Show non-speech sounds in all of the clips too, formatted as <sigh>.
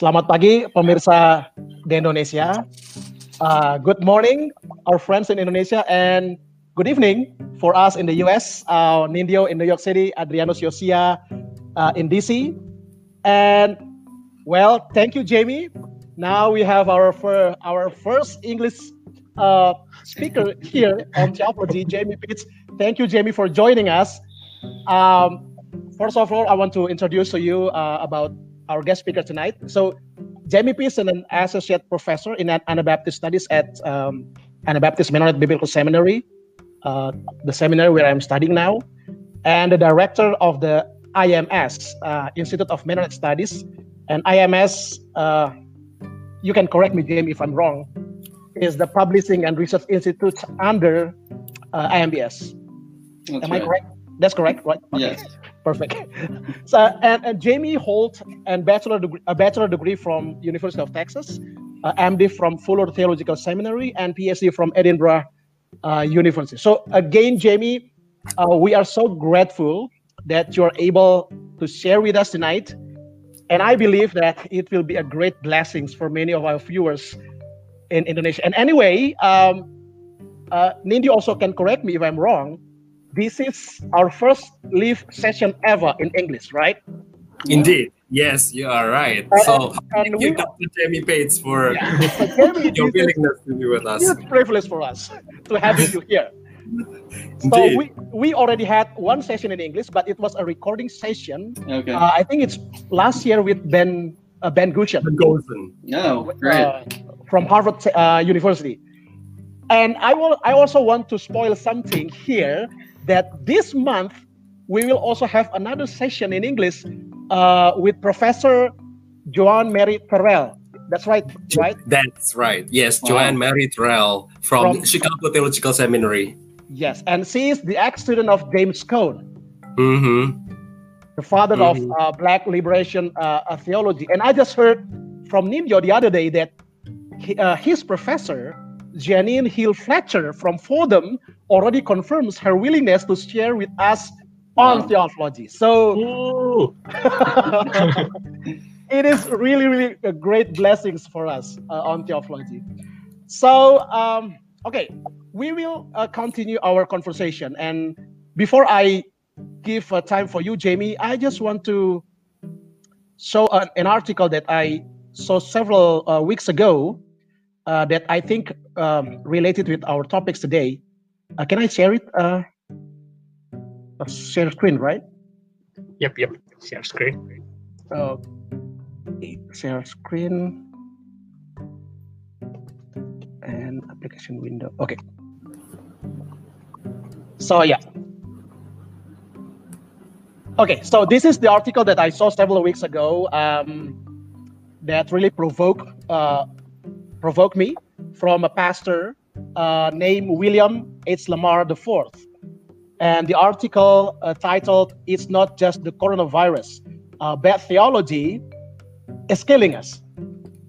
Selamat pagi pemirsa di Indonesia. Uh, good morning, our friends in Indonesia, and good evening for us in the US. Uh, Nindyo in New York City, Adrianus Yosia uh, in DC, and well, thank you, Jamie. Now we have our fir- our first English uh, speaker here on Theology, Jamie Pitts. Thank you, Jamie, for joining us. Um, first of all, I want to introduce to you uh, about our guest speaker tonight. So, Jamie is an associate professor in Anabaptist studies at um, Anabaptist Mennonite Biblical Seminary, uh, the seminary where I'm studying now, and the director of the IMS, uh, Institute of Mennonite Studies. And IMS, uh, you can correct me, Jamie, if I'm wrong, is the Publishing and Research Institute under uh, AMBS. That's Am right. I correct? That's correct, right? Okay. Yes. Perfect. <laughs> so, and, and Jamie holds and bachelor degree, a bachelor degree from University of Texas, uh, MD from Fuller Theological Seminary, and PhD from Edinburgh uh, University. So again, Jamie, uh, we are so grateful that you are able to share with us tonight, and I believe that it will be a great blessings for many of our viewers in Indonesia. And anyway, um, uh, Nindi also can correct me if I'm wrong. This is our first live session ever in English, right? Indeed. Yes, you are right. And- So and thank we- you, Dr. Jamie Bates, for Yeah. So Jamie, <laughs> your willingness to be with a us. huge privilege for us to have you here. <laughs> So Indeed. we, we already had one session in English, but it was a recording session. Okay. Uh, I think it's last year with Ben uh, Ben Gushan. Golden. oh, great. uh, from Harvard uh, University. And I will. I also want to spoil something here that this month we will also have another session in English uh, with Professor Joan Mary Terrell. That's right, right? That's right. Yes, Wow. Joanne Mary Terrell from, From- Chicago Theological Seminary. Yes, and she is the ex-student of James Cone, Mm-hmm. the father of Mhm. uh, Black liberation uh, uh, theology. And I just heard from Nindyo the other day that he, uh, his professor, Jeannine Hill Fletcher from Fordham, already confirms her willingness to share with us on theology. So <laughs> it is really, really a great blessings for us uh, on theology. So, um, okay, we will uh, continue our conversation. And before I give uh, time for you, Jamie, I just want to show an, an article that I saw several uh, weeks ago uh, that I think um, related with our topics today. Uh, can I share it? Uh, share screen, right? Yep, yep. Share screen. Uh, share screen and application window. Okay. So yeah. Okay, so this is the article that I saw several weeks ago um, that really provoked uh, provoked me from a pastor uh, named William H. Lamar IV. And the article uh, titled "It's not just the coronavirus, uh, bad theology is killing us.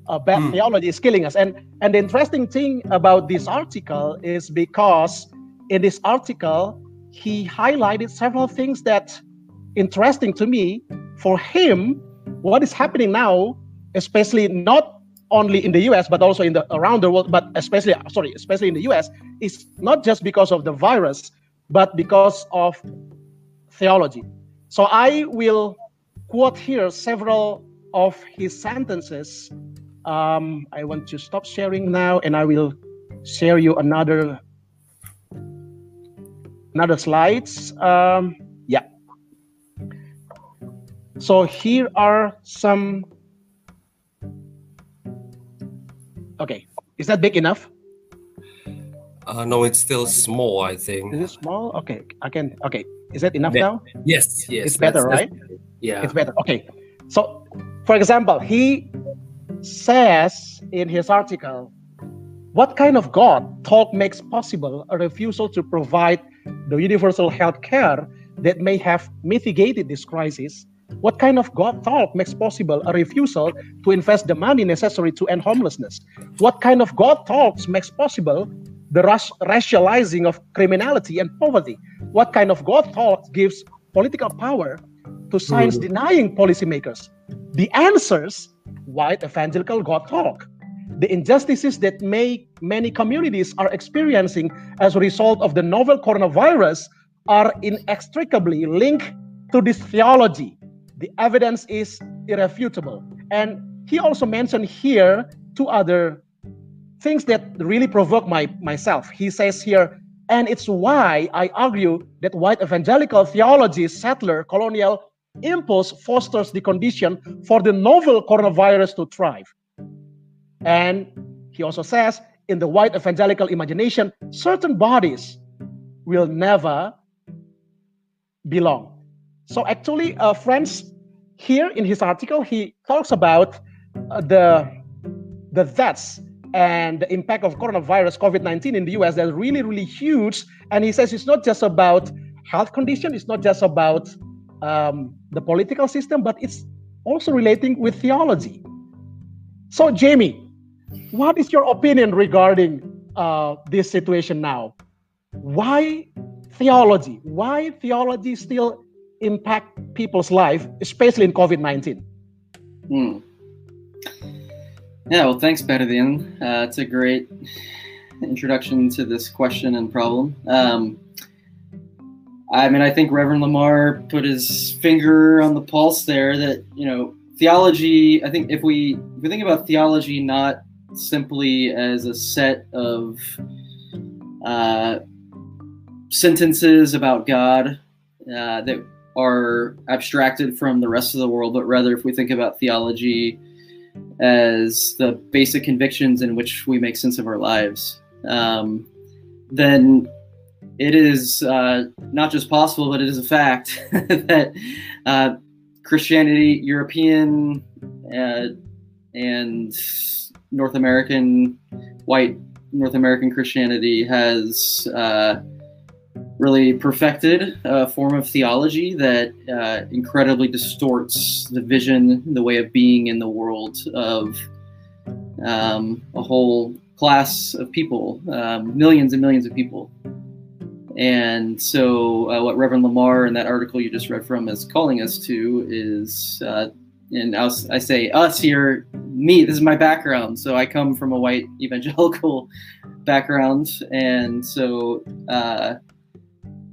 Uh, bad Hmm. theology is killing us. And and the interesting thing about this article is because in this article he highlighted several things that interesting to me for him what is happening now especially not only in the US but also in the around the world but especially sorry especially in the US is not just because of the virus but because of theology. So I will quote here several of his sentences. Um, I want to stop sharing now and I will share you another another slides. Um, yeah. So here are some okay. Is that big enough? Uh, no, it's still small, I think. is it small? Okay. I can okay. Is that enough now? Yes, yes. It's better, that's- right? that's- Yeah. it's better. Okay. So for example he says in his article what kind of god talk makes possible a refusal to provide the universal health care that may have mitigated this crisis what kind of god talk makes possible a refusal to invest the money necessary to end homelessness what kind of god talks makes possible the racializing of criminality and poverty what kind of god talk gives political power to science mm. denying policymakers? The answers white evangelical God talk. The injustices that make many communities are experiencing as a result of the novel coronavirus are inextricably linked to this theology. The evidence is irrefutable. And he also mentioned here two other things that really provoke my myself. He says here, and it's why I argue that white evangelical theology, settler, colonial impulse fosters the condition for the novel coronavirus to thrive. And he also says, in the white evangelical imagination, certain bodies will never belong. So actually, uh, friends, here in his article, he talks about uh, the the deaths and the impact of coronavirus COVID-19 in the US that's really, really huge. And he says it's not just about health condition, it's not just about um, the political system, but it's also relating with theology. So, Jamie, what is your opinion regarding uh, this situation now? Why theology? Why theology still impact people's life, especially in COVID nineteen? Hmm. Yeah, well, thanks, Berdian. Uh, it's a great introduction to this question and problem. Um, I mean, I think Reverend Lamar put his finger on the pulse there. That you know, theology. I think if we if we think about theology not simply as a set of uh, sentences about God uh, that are abstracted from the rest of the world, but rather if we think about theology as the basic convictions in which we make sense of our lives, um, then it is uh, not just possible, but it is a fact <laughs> that uh, Christianity, European uh, and North American, white North American Christianity has uh, really perfected a form of theology that uh, incredibly distorts the vision, the way of being in the world of um, a whole class of people, um, millions and millions of people. And so, uh, what Reverend Lamar in that article you just read from is calling us to is, uh, and I, was, I say us here, me, this is my background. So, I come from a white evangelical <laughs> background. And so, uh,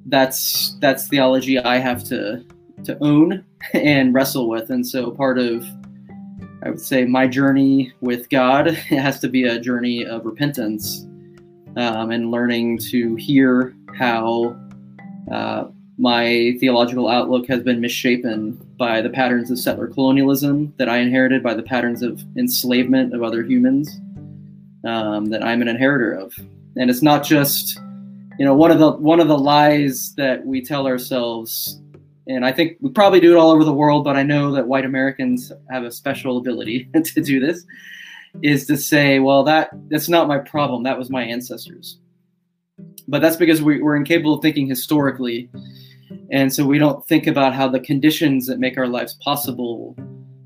that's that's theology I have to to own <laughs> and wrestle with. And so part of I would say my journey with God <laughs> it has to be a journey of repentance um, and learning to hear how uh, my theological outlook has been misshapen by the patterns of settler colonialism that I inherited, by the patterns of enslavement of other humans um, that I'm an inheritor of. And it's not just you know one of the one of the lies that we tell ourselves and i think we probably do it all over the world but i know that white americans have a special ability <laughs> to do this is to say well that that's not my problem that was my ancestors. But that's because we, we're incapable of thinking historically and so we don't think about how the conditions that make our lives possible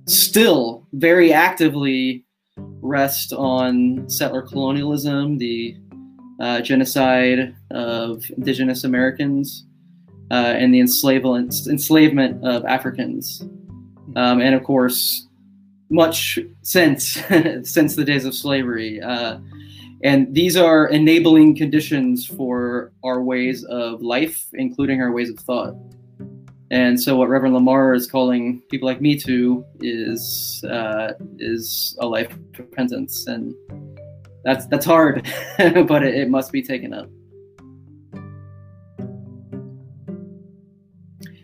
still very actively rest on settler colonialism the uh, genocide of indigenous Americans, uh, and the enslavement, enslavement of Africans. Um, and of course, much since <laughs> since the days of slavery. Uh, and these are enabling conditions for our ways of life, including our ways of thought. And so, what Reverend Lamar is calling people like me to is uh, is a life of repentance and that's that's hard, <laughs> but it, it must be taken up.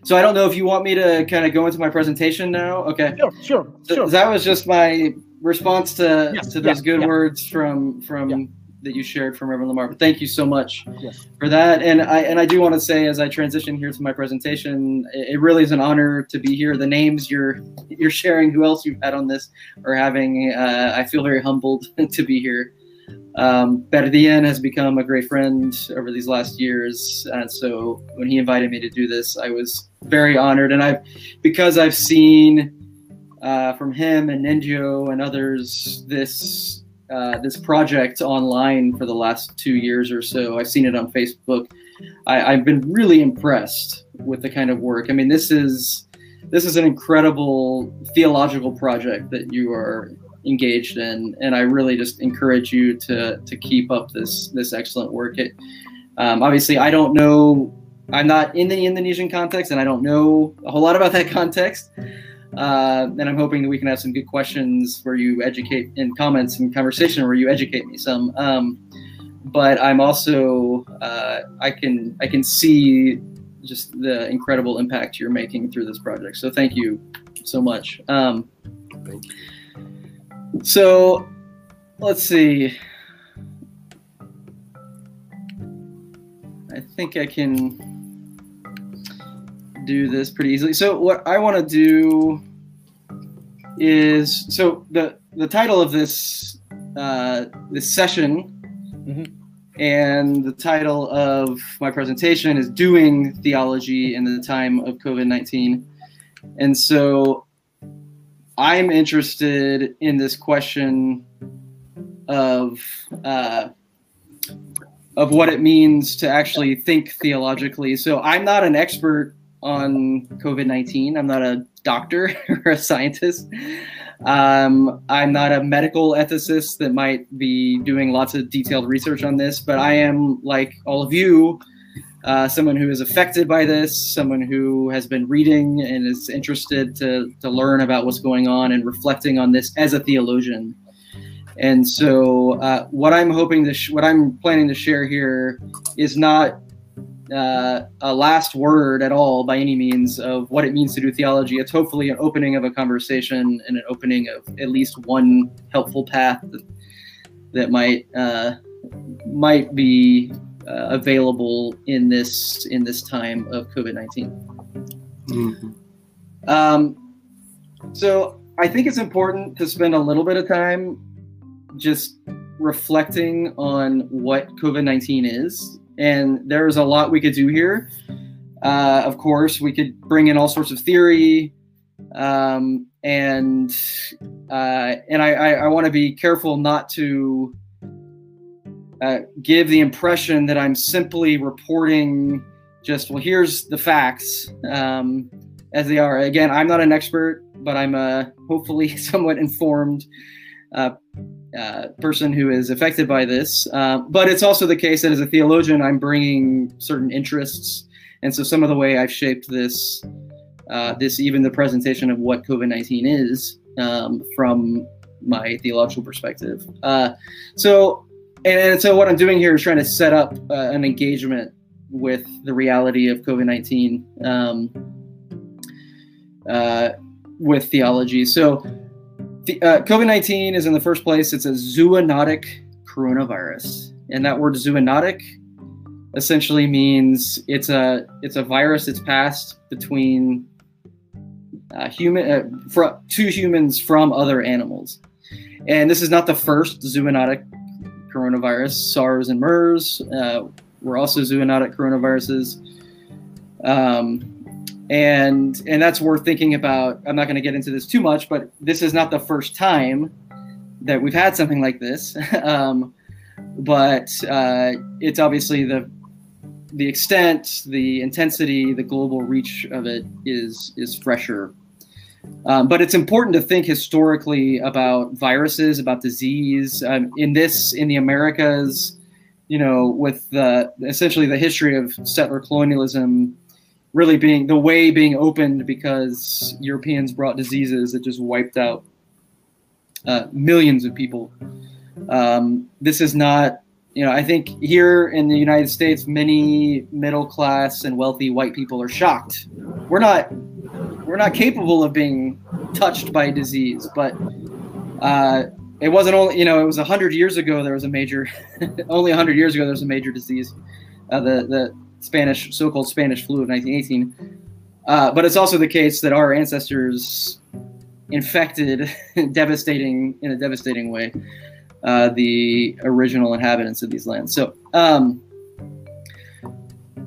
So I don't know if you want me to kind of go into my presentation now. Okay. Sure, sure, sure. That was just my response to yes, to those yeah, good yeah. words from from Yeah. that you shared from Reverend Lamar. But thank you so much Yes. for that. And I and I do want to say as I transition here to my presentation, it, really is an honor to be here. The names you're you're sharing, who else you've had on this, or having, uh, I feel very humbled <laughs> to be here. Um, Berdien has become a great friend over these last years, and so when he invited me to do this, I was very honored. And I've because I've seen uh, from him and Nindyo and others this uh, this project online for the last two years or so. I've seen it on Facebook. I, I've been really impressed with the kind of work. I mean, this is this is an incredible theological project that you are engaged in, and I really just encourage you to to keep up this this excellent work. It, um, obviously, I don't know. I'm not in the Indonesian context, and I don't know a whole lot about that <laughs> context. Uh, and I'm hoping that we can have some good questions where you educate in comments and conversation where you educate me some. Um, but I'm also uh, I can I can see just the incredible impact you're making through this project. So thank you so much. Um, Thank you. So let's see. I think I can do this pretty easily. So what I want to do is so the the title of this uh, this session Mhm. and the title of my presentation is doing theology in the time of COVID-19. And so I'm interested in this question of uh, of what it means to actually think theologically. So I'm not an expert on COVID 19. I'm not a doctor <laughs> or a scientist. Um, I'm not a medical ethicist that might be doing lots of detailed research on this, but I am, like all of you, uh, someone who is affected by this, someone who has been reading and is interested to, to learn about what's going on and reflecting on this as a theologian. And so, uh, what I'm hoping to, sh- what I'm planning to share here is not uh, a last word at all by any means of what it means to do theology. It's hopefully an opening of a conversation and an opening of at least one helpful path that, that might uh, might be uh, available in this in this time of COVID nineteen. Mhm. Um, so I think it's important to spend a little bit of time just reflecting on what COVID 19 is. And there's a lot we could do here. Uh, of course, we could bring in all sorts of theory. Um, and uh, and I, I, I want to be careful not to uh, give the impression that I'm simply reporting just, well, here's the facts. Um, as they are. Again, I'm not an expert, but I'm a hopefully <laughs> somewhat informed uh, uh, person who is affected by this. Uh, but it's also the case that as a theologian, I'm bringing certain interests, and so some of the way I've shaped this, uh, this even the presentation of what COVID-19 is um, from my theological perspective. So, and, so what I'm doing here is trying to set up uh, an engagement with the reality of COVID-19. Um, uh, with theology. So, the, uh, COVID 19 is in the first place, it's a zoonotic coronavirus. And that word zoonotic essentially means it's a it's a virus that's passed between uh, human uh, fr- two humans from other animals. And this is not the first zoonotic coronavirus. SARS and MERS uh, were also zoonotic coronaviruses. Um, and and that's worth thinking about. I'm not going to get into this too much, but this is not the first time that we've had something like this. <laughs> um, but uh, it's obviously the the extent, the intensity, the global reach of it is is fresher. Um, but it's important to think historically about viruses, about disease. Um, in this, in the Americas, you know, with the, essentially the history of settler colonialism really being the way being opened because Europeans brought diseases that just wiped out uh, millions of people. Um, this is not, you know, I think here in the United States, many middle class and wealthy white people are shocked. We're not, we're not capable of being touched by disease, but uh, it wasn't only, you know, it was hundred years ago there was a major, <laughs> only hundred years ago there was a major disease, uh, the the Spanish, so-called Spanish flu of 1918. Uh, but it's also the case that our ancestors infected, <laughs> devastating in a devastating way, uh, the original inhabitants of these lands. So um,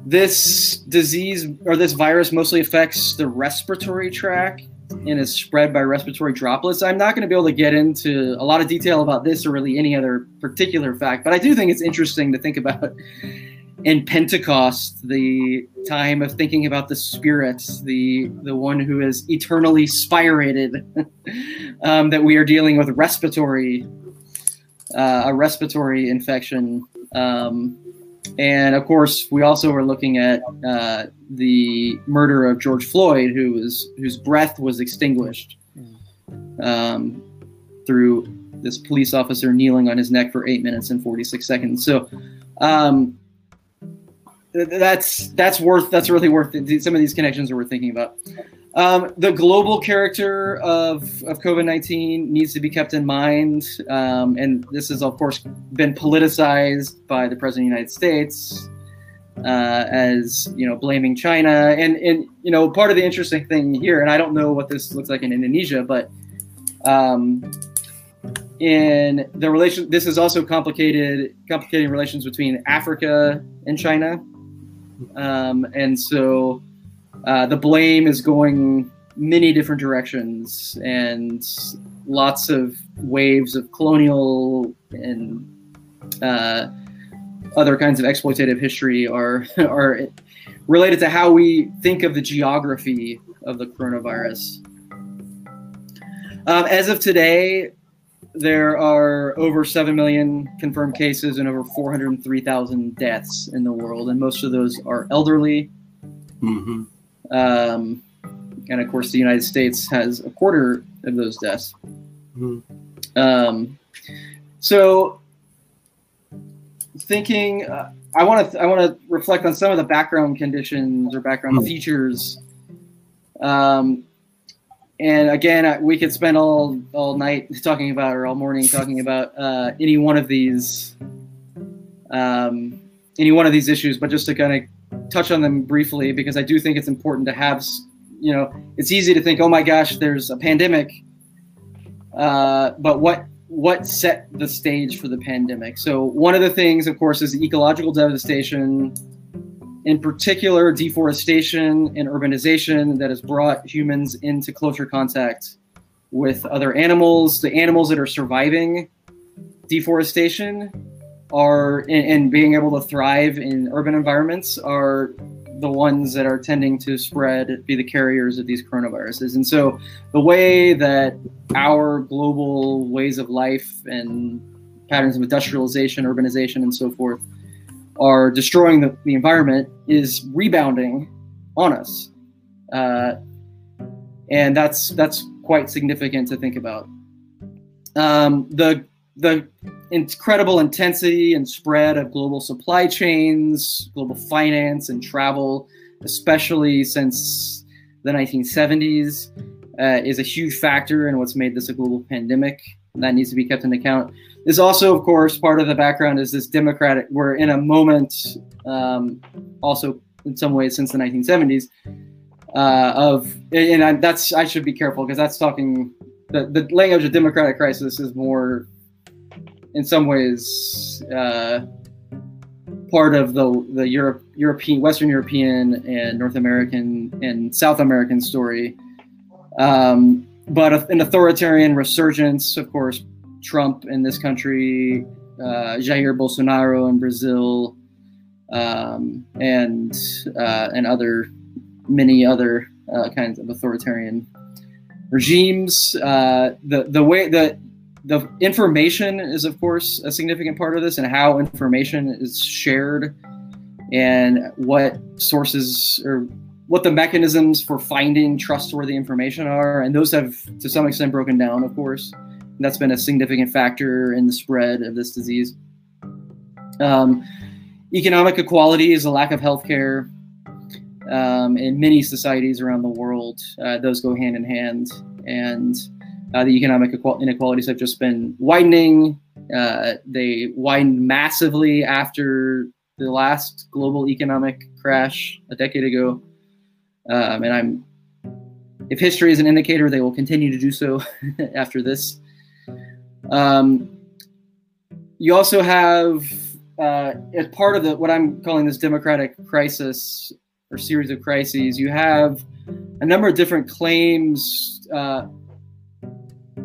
this disease or this virus mostly affects the respiratory tract and is spread by respiratory droplets. I'm not going to be able to get into a lot of detail about this or really any other particular fact, but I do think it's interesting to think about <laughs> in Pentecost, the time of thinking about the Spirit, the the one who is eternally spirated, <laughs> um, that we are dealing with respiratory uh, a respiratory infection, um, and of course, we also are looking at uh, the murder of George Floyd, who was whose breath was extinguished um, through this police officer kneeling on his neck for eight minutes and 46 seconds. So. Um, that's that's worth that's really worth it. some of these connections we're worth thinking about. Um, the global character of, of COVID 19 needs to be kept in mind. Um, and this has, of course, been politicized by the President of the United States uh, as, you know, blaming China. And, and, you know, part of the interesting thing here, and I don't know what this looks like in Indonesia, but um, in the relation, this is also complicated, complicating relations between Africa and China. Um, and so uh, the blame is going many different directions and lots of waves of colonial and uh, other kinds of exploitative history are <laughs> are related to how we think of the geography of the coronavirus. Um, as of today, there are over 7 million confirmed cases and over 403,000 deaths in the world, and most of those are elderly. Mm-hmm. Um, and of course, the United States has a quarter of those deaths. Mm-hmm. Um, so, thinking, uh, I want to I want to reflect on some of the background conditions or background mm-hmm. features um, and again, we could spend all all night talking about, or all morning talking about uh, any one of these, um, any one of these issues. But just to kind of touch on them briefly, because I do think it's important to have, you know, it's easy to think, oh my gosh, there's a pandemic, uh, but what what set the stage for the pandemic? So one of the things, of course, is ecological devastation in particular deforestation and urbanization that has brought humans into closer contact with other animals. The animals that are surviving deforestation are and, and being able to thrive in urban environments are the ones that are tending to spread, be the carriers of these coronaviruses. And so the way that our global ways of life and patterns of industrialization, urbanization, and so forth are destroying the, the environment is rebounding on us. Uh, and that's that's quite significant to think about. Um, the the incredible intensity and spread of global supply chains, global finance and travel, especially since the 1970s, uh, is a huge factor in what's made this a global pandemic. And that needs to be kept into account. This also, of course, part of the background is this democratic. We're in a moment, um, also in some ways since the 1970s, uh, of and I, that's I should be careful because that's talking the the language of democratic crisis is more, in some ways, uh, part of the the Europe European Western European and North American and South American story. Um, but an authoritarian resurgence, of course, Trump in this country, uh, Jair Bolsonaro in Brazil, um, and uh, and other many other uh, kinds of authoritarian regimes. Uh, the the way that the information is, of course, a significant part of this, and how information is shared, and what sources or what the mechanisms for finding trustworthy information are, and those have to some extent broken down, of course that's been a significant factor in the spread of this disease. Um, economic equality is a lack of health care um, in many societies around the world. Uh, those go hand in hand. And uh, the economic inequalities have just been widening. Uh, they widened massively after the last global economic crash a decade ago. Um, and I'm, if history is an indicator, they will continue to do so <laughs> after this. Um, you also have, uh, as part of the what I'm calling this democratic crisis or series of crises, you have a number of different claims uh,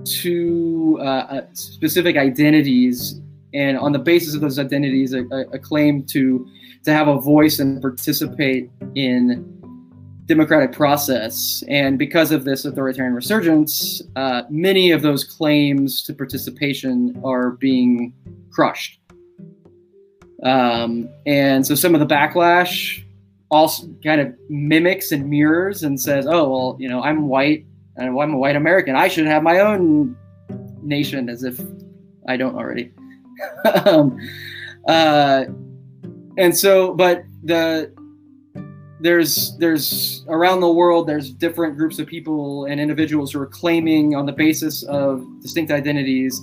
to uh, uh specific identities and on the basis of those identities, a, a claim to to have a voice and participate in democratic process. And because of this authoritarian resurgence, uh, many of those claims to participation are being crushed. Um, and so some of the backlash also kind of mimics and mirrors and says, oh, well, you know, I'm white and I'm a white American. I should have my own nation as if I don't already. <laughs> um, uh, and so, but the there's there's around the world there's different groups of people and individuals who are claiming on the basis of distinct identities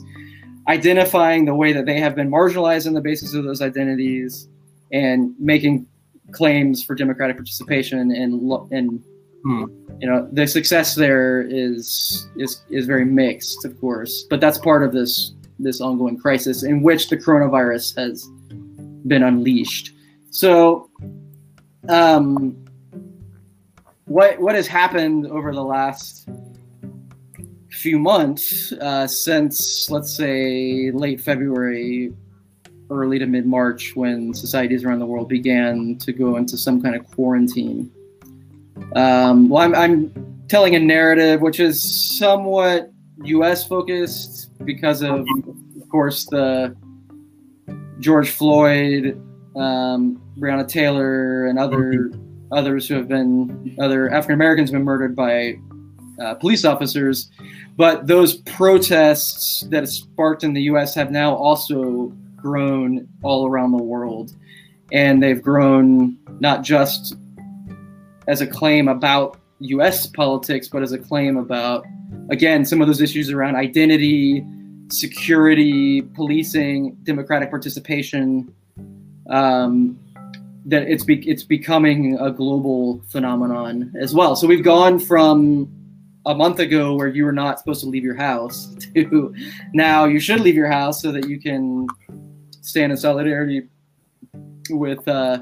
identifying the way that they have been marginalized on the basis of those identities and making claims for democratic participation and and hmm. you know the success there is is is very mixed of course but that's part of this this ongoing crisis in which the coronavirus has been unleashed so um what what has happened over the last few months uh, since let's say late February early to mid March when societies around the world began to go into some kind of quarantine. Um, well, I'm, I'm telling a narrative which is somewhat US focused because of, of course, the George Floyd, um, Breonna Taylor, and other others who have been other African Americans been murdered by uh, police officers. But those protests that sparked in the U.S. have now also grown all around the world. And they've grown not just as a claim about US politics, but as a claim about, again, some of those issues around identity, security, policing, democratic participation. Um, that it's be, it's becoming a global phenomenon as well. So we've gone from a month ago where you were not supposed to leave your house <laughs> to now you should leave your house so that you can stand in solidarity with uh,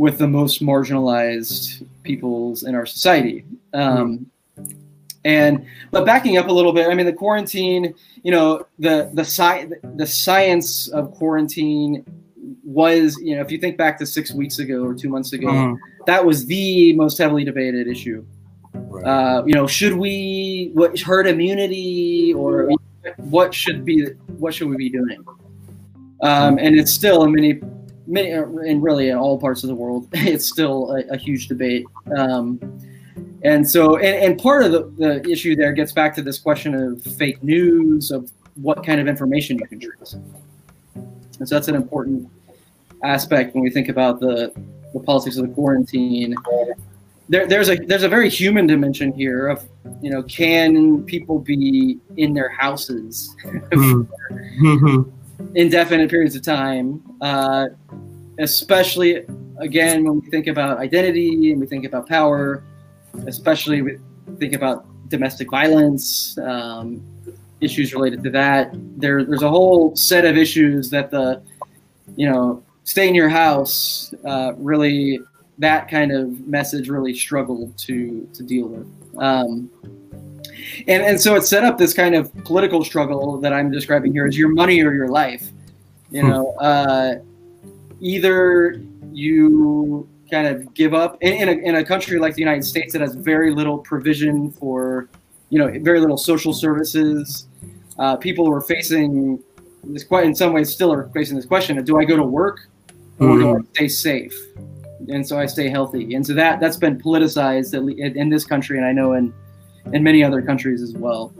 with the most marginalized peoples in our society. Um, and but backing up a little bit, I mean the quarantine, you know, the the sci- the science of quarantine was, you know, if you think back to six weeks ago or two months ago, mm. that was the most heavily debated issue. Right. Uh, you know, should we what herd immunity or what should be what should we be doing? um, and it's still in many, many, and really in all parts of the world, <laughs> it's still a, a huge debate. Um, and so, and, and part of the, the issue there gets back to this question of fake news, of what kind of information you can trust. And so that's an important aspect when we think about the, the politics of the quarantine. There, there's a there's a very human dimension here of you know can people be in their houses <laughs> mm-hmm indefinite periods of time, uh, especially again when we think about identity and we think about power, especially we think about domestic violence, um, issues related to that. There, there's a whole set of issues that the, you know, stay in your house uh, really that kind of message really struggled to to deal with. Um, and and so it set up this kind of political struggle that I'm describing here: is your money or your life. You hmm. know, uh, either you kind of give up in, in, a, in a country like the United States that has very little provision for, you know, very little social services. Uh, people are facing this quite in some ways still are facing this question: Do I go to work or mm-hmm. do I hmm. stay safe? And so I stay healthy. And so that that's been politicized in this country, and I know in in many other countries as well.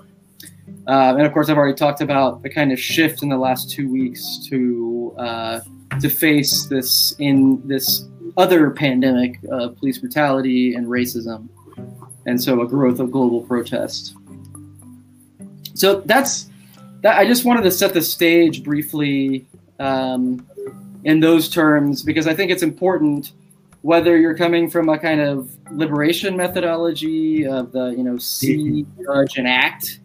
Uh, and of course, I've already talked about the kind of shift in the last two weeks to uh, to face this in this other pandemic of police brutality and racism, and so a growth of global protest. So that's that. I just wanted to set the stage briefly um, in those terms because I think it's important whether you're coming from a kind of liberation methodology of the you know see judge and act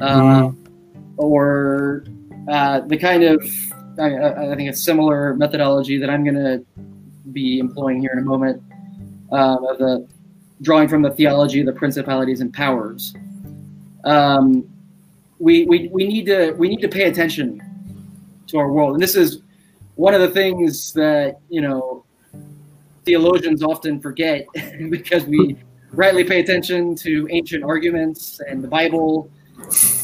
uh, mm-hmm. or uh, the kind of I, I, think a similar methodology that i'm going to be employing here in a moment um, of the drawing from the theology of the principalities and powers um, we, we, we need to we need to pay attention to our world. And this is one of the things that you know theologians often forget <laughs> because we rightly pay attention to ancient arguments and the Bible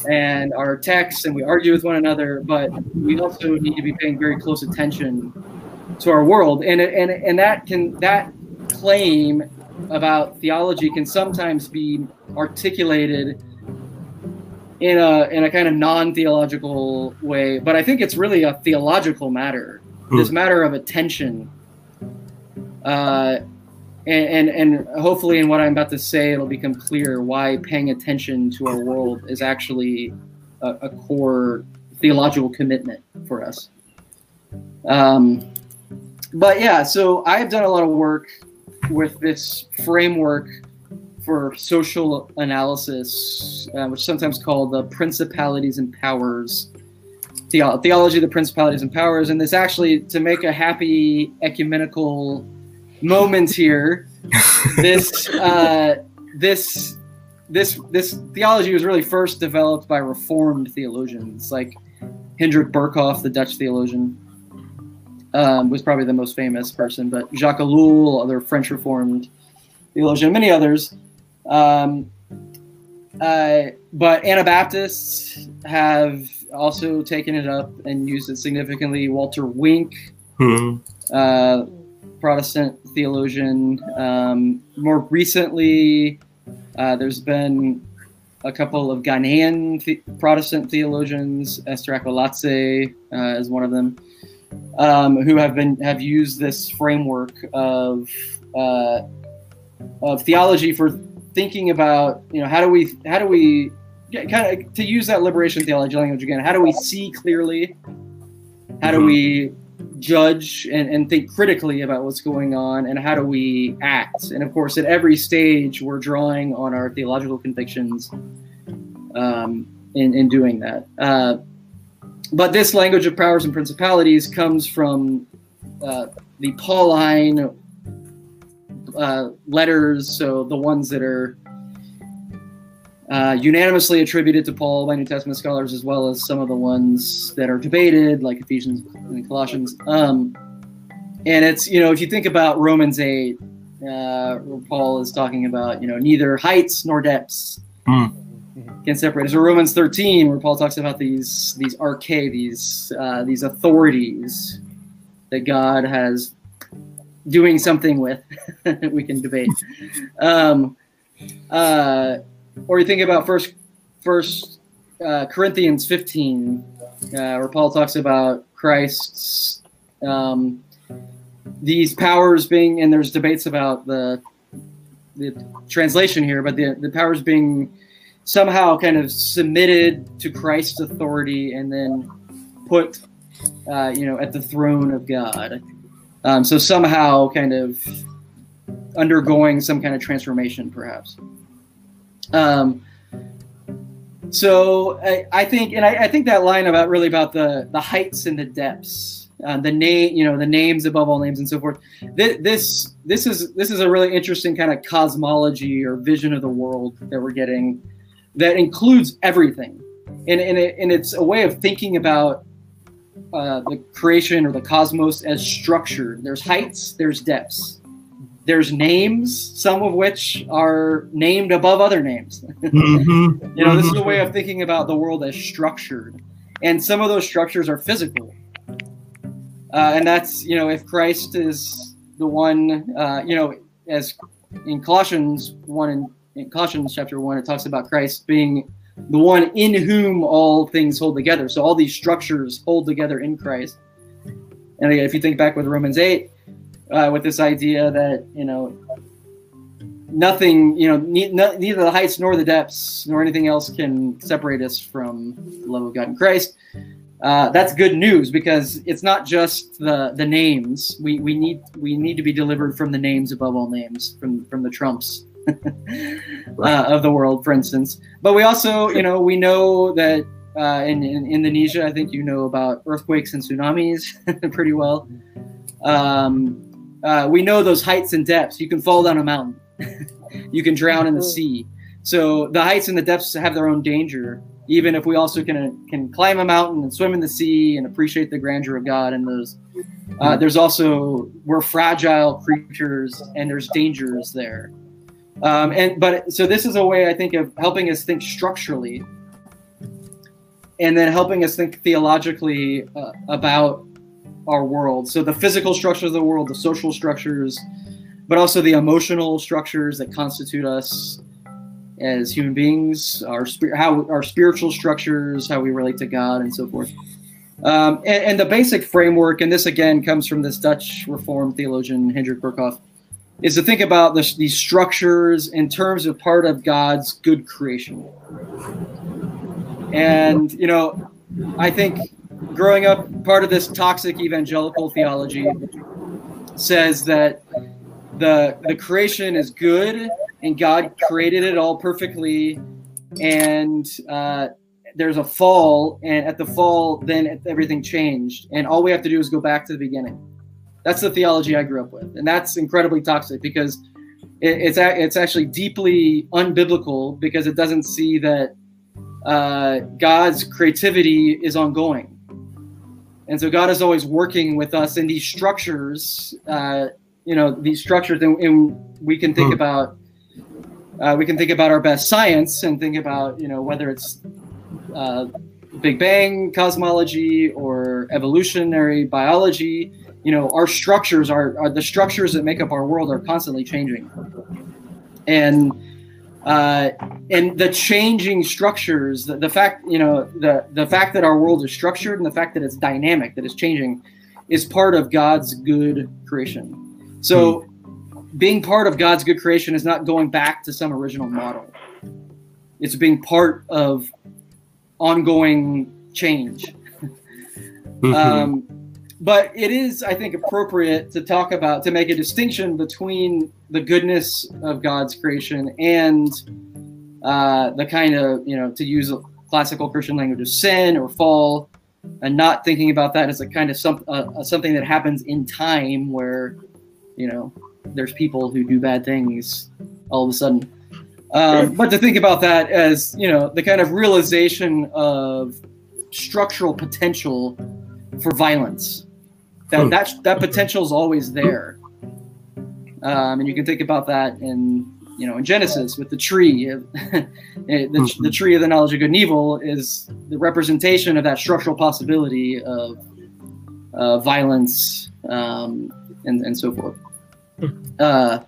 and our texts and we argue with one another, but we also need to be paying very close attention to our world. And and and that can that claim about theology can sometimes be articulated in a in a kind of non-theological way, but I think it's really a theological matter. Hmm. This matter of attention. Uh, and, and and hopefully in what I'm about to say it'll become clear why paying attention to our world is actually a, a core theological commitment for us. Um, but yeah, so I've done a lot of work with this framework for social analysis, uh, which is sometimes called the principalities and powers theology of the principalities and powers. And this actually, to make a happy ecumenical moment here, this <laughs> uh, this this this theology was really first developed by Reformed theologians, like Hendrik Berkhof, the Dutch theologian, um, was probably the most famous person, but Jacques Ellul, other French Reformed theologian, many others. Um, uh, but Anabaptists have also taken it up and used it significantly. Walter Wink, Hmm. uh, Protestant theologian. Um, more recently, uh, there's been a couple of Ghanaian the- Protestant theologians, Esther Acolatse uh, is one of them, um, who have been have used this framework of uh, of theology for thinking about you know how do we how do we kind of to use that liberation theology language again how do we see clearly how do we judge and, and think critically about what's going on and how do we act. And of course at every stage we're drawing on our theological convictions um, in, in doing that. Uh, but this language of powers and principalities comes from uh, the pauline uh, letters so the ones that are uh, unanimously attributed to Paul by New Testament scholars, as well as some of the ones that are debated, like Ephesians and Colossians. Um, and it's you know if you think about Romans eight, uh, where Paul is talking about you know neither heights nor depths Hmm. can separate. us. or Romans thirteen, where Paul talks about these these arche, these uh, these authorities that God has doing something with. <laughs> we can debate. Um, uh, or you think about first first uh, Corinthians 15, uh, where Paul talks about Christ's um, these powers being, and there's debates about the the translation here, but the the powers being somehow kind of submitted to Christ's authority and then put, uh, you know, at the throne of God. Um, so somehow, kind of undergoing some kind of transformation, perhaps. Um, so I, I think, and I, I, think that line about really about the the heights and the depths, uh, the name, you know, the names above all names and so forth. This, this this is this is a really interesting kind of cosmology or vision of the world that we're getting, that includes everything, and and, it, and it's a way of thinking about uh, the creation or the cosmos as structured. There's heights, there's depths there's names, some of which are named above other names. <laughs> Mm-hmm. you know, this is a way of thinking about the world as structured, and some of those structures are physical. Uh, and that's you know, if Christ is the one, uh, you know, as in Colossians one and in Colossians chapter one, it talks about Christ being the one in whom all things hold together. So all these structures hold together in Christ. And again, if you think back with Romans eight, uh, with this idea that you know nothing, you know, ne- ne- neither the heights nor the depths nor anything else can separate us from the love of God in Christ. Uh, that's good news because it's not just the the names. We we need we need to be delivered from the names above all names, from from the trumps <laughs> uh, of the world, for instance. But we also, you know, we know that uh, in, in Indonesia, I think you know about earthquakes and tsunamis <laughs> pretty well. Um, uh, we know those heights and depths. You can fall down a mountain. <laughs> you can drown in the sea. So the heights and the depths have their own danger. Even if we also can can climb a mountain and swim in the sea and appreciate the grandeur of God and those, uh, there's also we're fragile creatures and there's dangers there. Um, and but so this is a way I think of helping us think structurally, and then helping us think theologically uh, about our world. So the physical structures of the world, the social structures, but also the emotional structures that constitute us as human beings, our spirit, how our spiritual structures, how we relate to God, and so forth. Um, and, and, the basic framework, and this again comes from this Dutch Reformed theologian Hendrik Berkhof, is to think about this, these structures in terms of part of God's good creation. And you know, I think growing up, part of this toxic evangelical theology says that the the creation is good and God created it all perfectly, and uh, there's a fall, and at the fall, then everything changed, and all we have to do is go back to the beginning. That's the theology I grew up with, and that's incredibly toxic because it, it's a, it's actually deeply unbiblical because it doesn't see that uh, God's creativity is ongoing. And so God is always working with us in these structures, uh, you know, these structures, and, and we can think hmm. about uh, we can think about our best science and think about you know whether it's uh, Big Bang cosmology or evolutionary biology. You know, our structures are, are the structures that make up our world are constantly changing, and uh, and the changing structures, the, the fact you know the the fact that our world is structured and the fact that it's dynamic, that it's changing, is part of God's good creation. So. Hmm being part of God's good creation is not going back to some original model. It's being part of ongoing change. Mm-hmm. Um, but it is, I think, appropriate to talk about to make a distinction between the goodness of God's creation and uh, the kind of you know to use a classical Christian language of sin or fall, and not thinking about that as a kind of some uh, something that happens in time where you know there's people who do bad things all of a sudden. Um, but to think about that as you know the kind of realization of structural potential for violence that hmm. that that potential is always there um, and you can think about that in you know in genesis with the tree <laughs> the, the hmm. tree of the knowledge of good and evil is the representation of that structural possibility of uh, violence um, and, and so forth uh,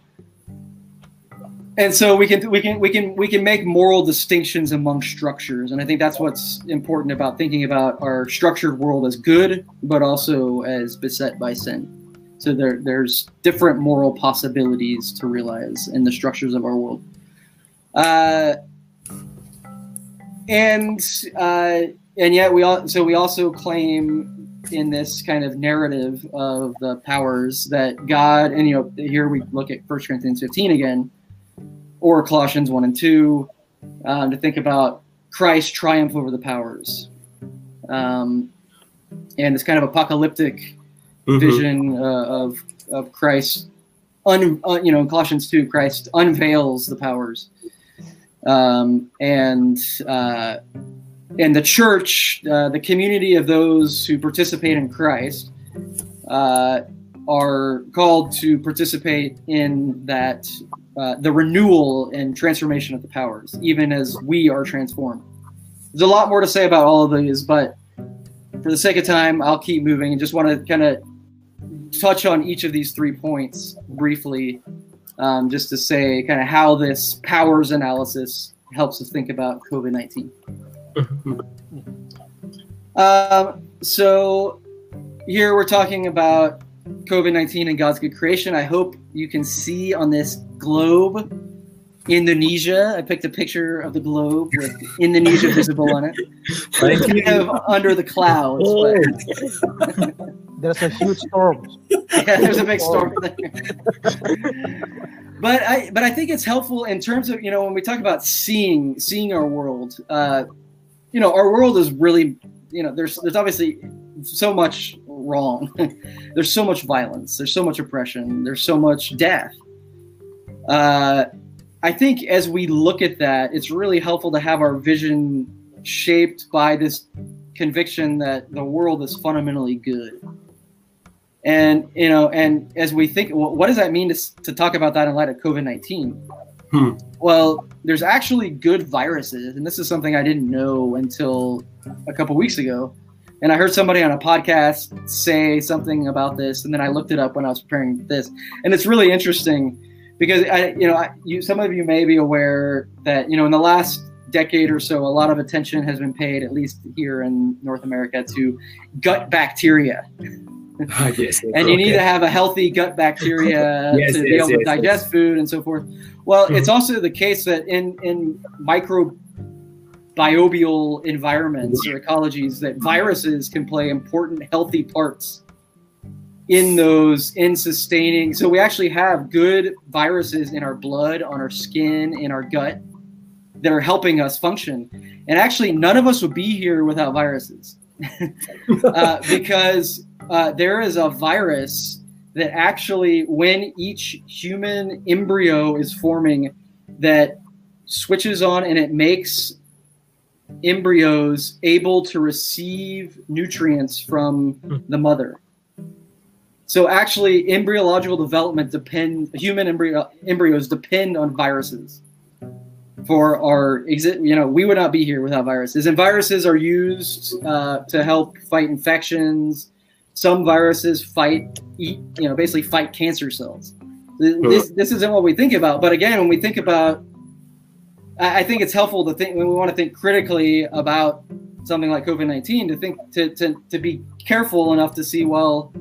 and so we can we can we can we can make moral distinctions among structures. And i think that's what's important about thinking about our structured world as good but also as beset by sin. So there there's different moral possibilities to realize in the structures of our world. Uh, and uh, and yet we all so we also claim in this kind of narrative of the powers that God, and you know, here we look at 1 Corinthians 15 again, or Colossians 1 and 2, um, to think about Christ's triumph over the powers. Um, and this kind of apocalyptic mm-hmm. vision uh, of, of Christ, un, uh, you know, in Colossians 2, Christ unveils the powers. Um, and uh, and the church, uh, the community of those who participate in Christ, uh, are called to participate in that uh, the renewal and transformation of the powers, even as we are transformed. There's a lot more to say about all of these, but for the sake of time, I'll keep moving and just want to kind of touch on each of these three points briefly, um, just to say kind of how this powers analysis helps us think about COVID 19. um, so here we're talking about COVID 19 and God's good creation. I hope you can see on this globe Indonesia. I picked a picture of the globe with Indonesia visible on it. <laughs> kind of under the clouds. But... <laughs> there's a huge storm. <laughs> yeah, there's a big storm there. but I but I think it's helpful in terms of you know when we talk about seeing seeing our world. Uh, you know, our world is really, you know, there's there's obviously so much wrong. <laughs> there's so much violence. There's so much oppression. There's so much death. Uh, I think as we look at that, it's really helpful to have our vision shaped by this conviction that the world is fundamentally good. And you know, and as we think, well, what does that mean to, to talk about that in light of COVID nineteen? Hmm. Well, there's actually good viruses, and this is something I didn't know until a couple weeks ago. And I heard somebody on a podcast say something about this, and then I looked it up when I was preparing this, and it's really interesting because I, you know, I, you, some of you may be aware that you know in the last decade or so, a lot of attention has been paid, at least here in North America, to gut bacteria. Ah, yes, and you need to have a healthy gut bacteria <laughs> Yes, to be yes, able to digest food and so forth. Well, Mhm. it's also the case that in in microbial environments or ecologies, that viruses can play important healthy parts in those in sustaining. So we actually have good viruses in our blood, on our skin, in our gut that are helping us function. And actually, none of us would be here without viruses <laughs> uh, because uh, there is a virus that actually, when each human embryo is forming, that switches on and it makes embryos able to receive nutrients from the mother. So actually, embryological development depend human embryo, embryos depend on viruses for our exist. You know, we would not be here without viruses, and viruses are used uh, to help fight infections. Some viruses fight, eat, you know, basically fight cancer cells. This this isn't what we think about, but again, when we think about, I think it's helpful to think when we want to think critically about something like COVID nineteen to think to, to to be careful enough to see well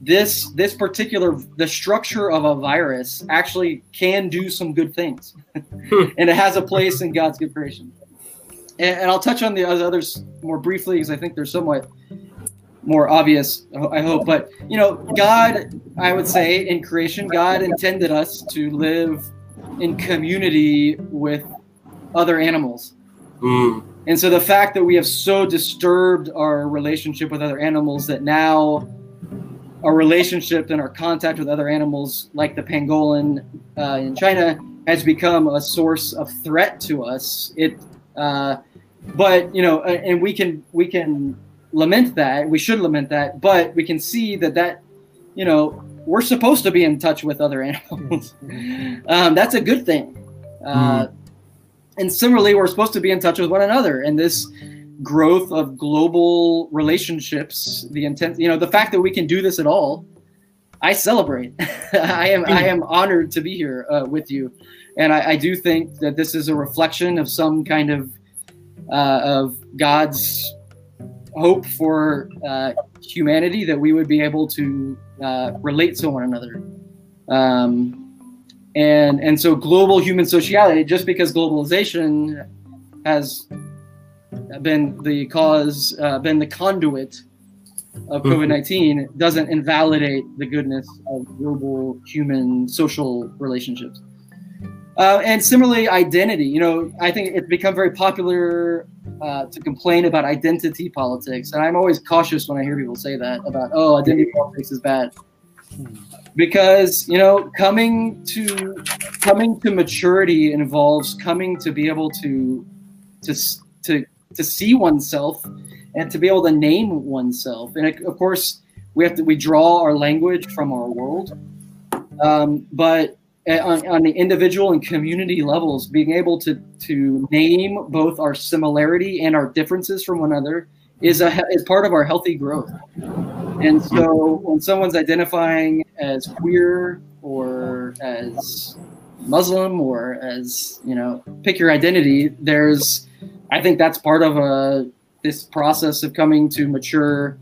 this this particular the structure of a virus actually can do some good things. Hmm. And it has a place in god's good creation. And, and i'll touch on the others more briefly because i think they're somewhat more obvious i hope. But you know god i would say in creation god intended us to live in community with other animals Mm. and so the fact that we have so disturbed our relationship with other animals that now our relationship and our contact with other animals, like the pangolin uh, in China, has become a source of threat to us. It, uh, but you know, and we can we can lament that. We should lament that, but we can see that that you know we're supposed to be in touch with other animals. <laughs> um, that's a good thing. Uh, and similarly, we're supposed to be in touch with one another. And this growth of global relationships, the intent, you know, the fact that we can do this at all, I celebrate. <laughs> I am I am honored to be here uh, with you, and I, I do think that this is a reflection of some kind of uh, of God's hope for uh, humanity that we would be able to uh, relate to one another. Um, and and so global human sociality just because globalization has been the cause uh, been the conduit of covid-19 doesn't invalidate the goodness of global human social relationships uh, and similarly identity. You know i think it's become very popular uh, to complain about identity politics. And i'm always cautious when i hear people say that about oh identity politics is bad. Because you know coming to coming to maturity involves coming to be able to to to to see oneself and to be able to name oneself. And of course we have to we draw our language from our world. Um, but Eh, on, on the individual and community levels being able to to name both our similarity and our differences from one another is a is part of our healthy growth. And so when someone's identifying as queer or as Muslim or as, you know, pick your identity, there's I think that's part of a this process of coming to mature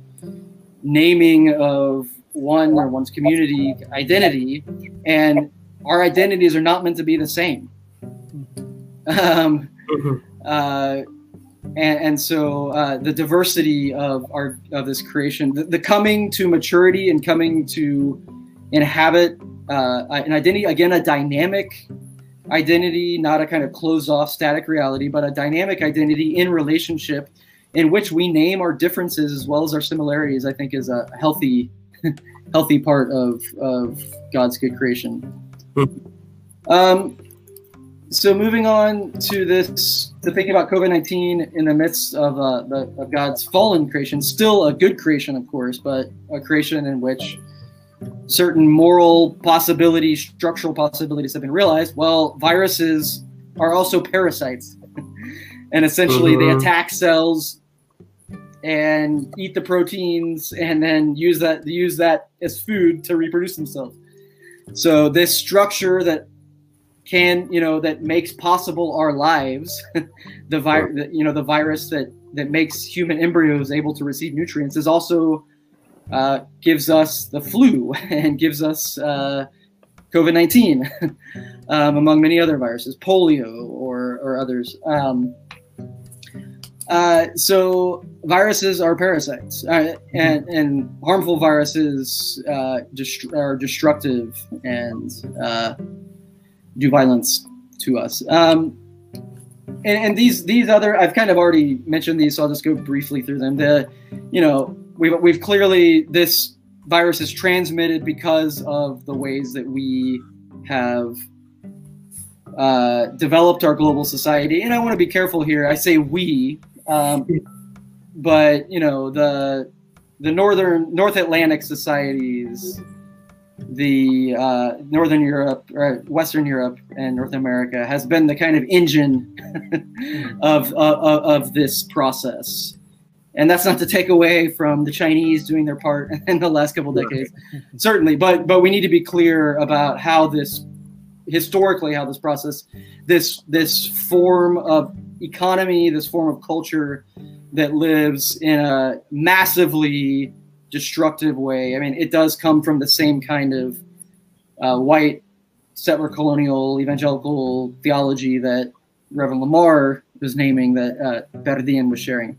naming of one or one's community identity. And our identities are not meant to be the same. Um, uh, and, and so uh, the diversity of our of this creation, the, the, coming to maturity and coming to inhabit uh, an identity again, a dynamic identity, not a kind of closed off static reality, but a dynamic identity in relationship in which we name our differences as well as our similarities. I think is a healthy <laughs> healthy part of of God's good creation. Um, so moving on to this, to thinking about COVID nineteen in the midst of uh, the, of God's fallen creation, still a good creation, of course, but a creation in which certain moral possibilities, structural possibilities have been realized. Well, viruses are also parasites, <laughs> and essentially they Mhm. attack cells and eat the proteins, and then use that use that as food to reproduce themselves. So this structure that can you know that makes possible our lives <laughs> the virus you know the virus that that makes human embryos able to receive nutrients is also uh, gives us the flu <laughs> and gives us uh, covid-19 <laughs> um, among many other viruses polio or or others. Um, uh, so viruses are parasites uh, and and harmful viruses uh, dest- are destructive and uh, do violence to us. Um, and, and these these other I've kind of already mentioned these, so I'll just go briefly through them. The you know we've we've clearly this virus is transmitted because of the ways that we have uh, developed our global society. And I want to be careful here. I say we, um, but you know the the northern North Atlantic societies the uh, Northern Europe, or Western Europe, and North America has been the kind of engine <laughs> of, of of this process. And that's not to take away from the Chinese doing their part <laughs> in the last couple decades, certainly. But but we need to be clear about how this, historically, how this process, this this form of economy, this form of culture, that lives in a massively destructive way. I mean, it does come from the same kind of uh, white settler colonial evangelical theology that Reverend Lamar was naming that uh, Berdien was sharing.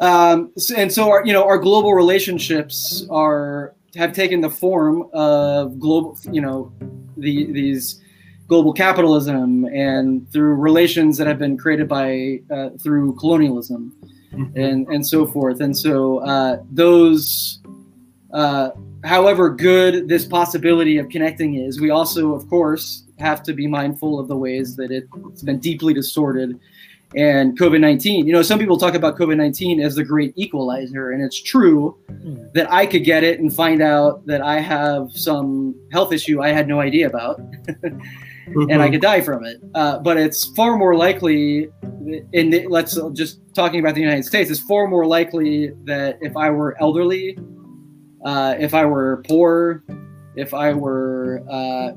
Um, so- and so, our, you know, our global relationships are have taken the form of global, you know, the these global capitalism and through relations that have been created by uh, through colonialism and and so forth. And so uh, those, uh, however good this possibility of connecting is, we also, of course, have to be mindful of the ways that it's been deeply distorted. And COVID nineteen, you know, some people talk about COVID nineteen as the great equalizer, and it's true that I could get it and find out that I have some health issue I had no idea about. <laughs> and I could die from it. Uh, but it's far more likely, in the, let's just talking about the United States, it's far more likely that if I were elderly, uh, if I were poor, if I were uh,